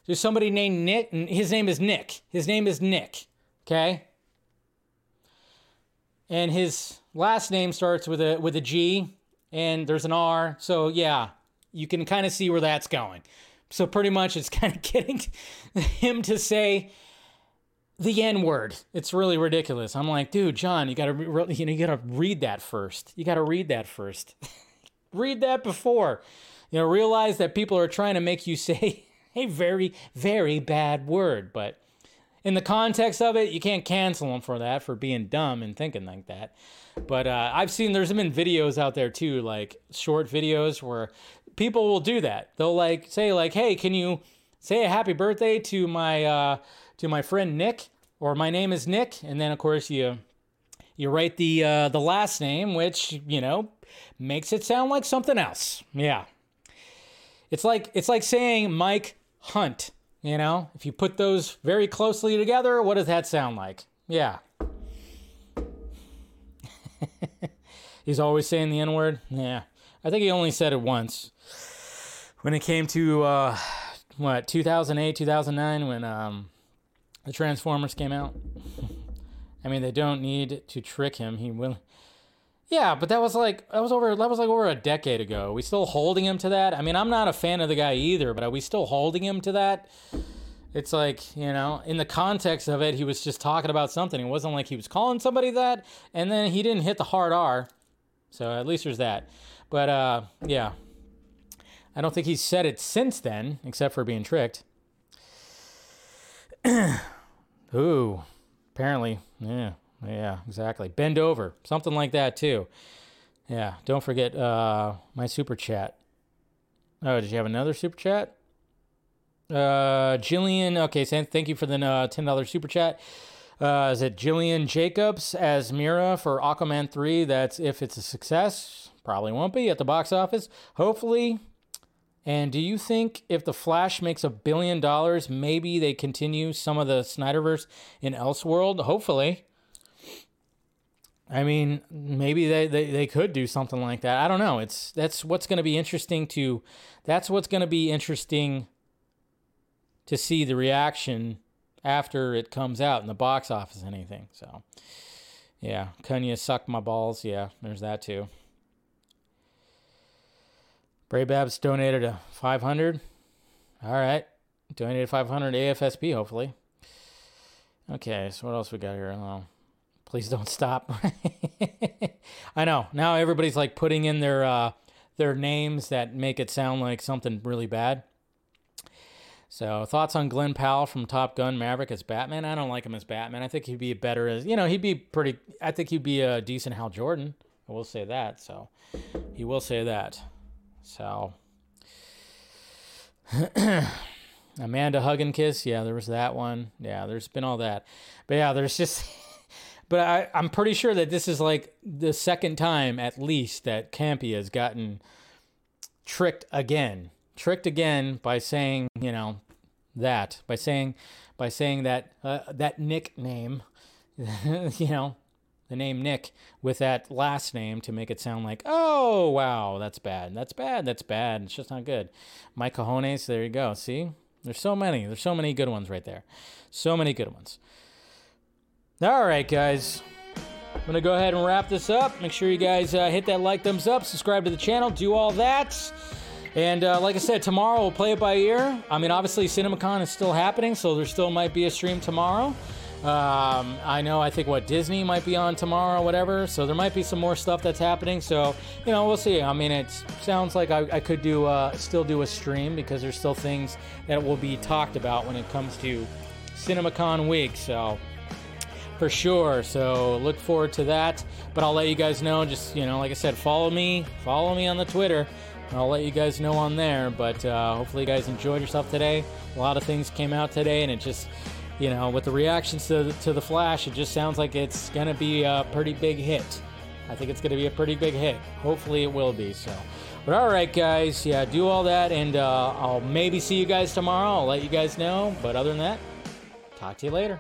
B: to somebody named Nick?" And his name is Nick. His name is Nick. Okay, and his last name starts with a with a G, and there's an R. So yeah, you can kind of see where that's going. So pretty much, it's kind of getting him to say the N word. It's really ridiculous. I'm like, dude, John, you gotta re- you know you gotta read that first. You gotta read that first. read that before. You know, realize that people are trying to make you say a very very bad word, but in the context of it, you can't cancel them for that for being dumb and thinking like that. But uh, I've seen there's been videos out there too, like short videos where people will do that. They'll like say like, "Hey, can you say a happy birthday to my uh, to my friend Nick?" Or my name is Nick, and then of course you you write the uh, the last name, which you know makes it sound like something else. Yeah, it's like it's like saying Mike Hunt. You know, if you put those very closely together, what does that sound like? Yeah. He's always saying the N word. Yeah. I think he only said it once. When it came to, uh, what, 2008, 2009, when um, the Transformers came out. I mean, they don't need to trick him. He will. Yeah, but that was like that was over that was like over a decade ago. we still holding him to that? I mean, I'm not a fan of the guy either, but are we still holding him to that? It's like, you know, in the context of it, he was just talking about something. It wasn't like he was calling somebody that, and then he didn't hit the hard R. So at least there's that. But uh yeah. I don't think he's said it since then, except for being tricked. Ooh, apparently, yeah, yeah, exactly. Bend over, something like that too. Yeah, don't forget uh, my super chat. Oh, did you have another super chat? Uh, Jillian, okay, thank you for the uh, $10 super chat. Uh, is it Jillian Jacobs as Mera for Aquaman 3? That's if it's a success. Probably won't be at the box office. Hopefully. And do you think if The Flash makes a billion dollars, maybe they continue some of the Snyderverse in Elseworld? Hopefully. I mean, maybe they, they, they could do something like that. I don't know. It's that's what's going to be interesting to that's what's going to be interesting to see the reaction after it comes out in the box office and anything. So, yeah, Kanye suck my balls. Yeah, there's that too. Bray Babs donated a 500. All right, donated 500 AFSP hopefully. Okay, so what else we got here? Oh, please don't stop. I know now everybody's like putting in their uh, their names that make it sound like something really bad. So thoughts on Glen Powell from Top Gun Maverick as Batman? I don't like him as Batman. I think he'd be better as you know he'd be pretty. I think he'd be a decent Hal Jordan. I will say that. So he will say that. So Amanda Hug and Kiss, yeah, there was that one. Yeah, there's been all that. But yeah, there's just but I, I'm pretty sure that this is like the second time at least that Campy has gotten tricked again. Tricked again by saying, you know, that. By saying by saying that uh, that nickname, you know, the name Nick with that last name to make it sound like, oh, wow, that's bad. That's bad. That's bad. It's just not good. Mike Cajones, there you go. See? There's so many. There's so many good ones right there. So many good ones. All right, guys. I'm going to go ahead and wrap this up. Make sure you guys uh, hit that like, thumbs up, subscribe to the channel, do all that. And uh, like I said, tomorrow we'll play it by ear. I mean, obviously, CinemaCon is still happening, so there still might be a stream tomorrow. Um, I know, I think what Disney might be on tomorrow, whatever. So there might be some more stuff that's happening. So you know, we'll see. I mean, it sounds like I, I could do uh, still do a stream because there's still things that will be talked about when it comes to CinemaCon week. So for sure. So look forward to that. But I'll let you guys know. Just you know, like I said, follow me, follow me on the Twitter. I'll let you guys know on there. But uh, hopefully, you guys enjoyed yourself today. A lot of things came out today, and it just you know, with the reactions to to the Flash, it just sounds like it's gonna be a pretty big hit. I think it's gonna be a pretty big hit. Hopefully, it will be. So, but all right, guys, yeah, do all that, and uh, I'll maybe see you guys tomorrow. I'll let you guys know. But other than that, talk to you later.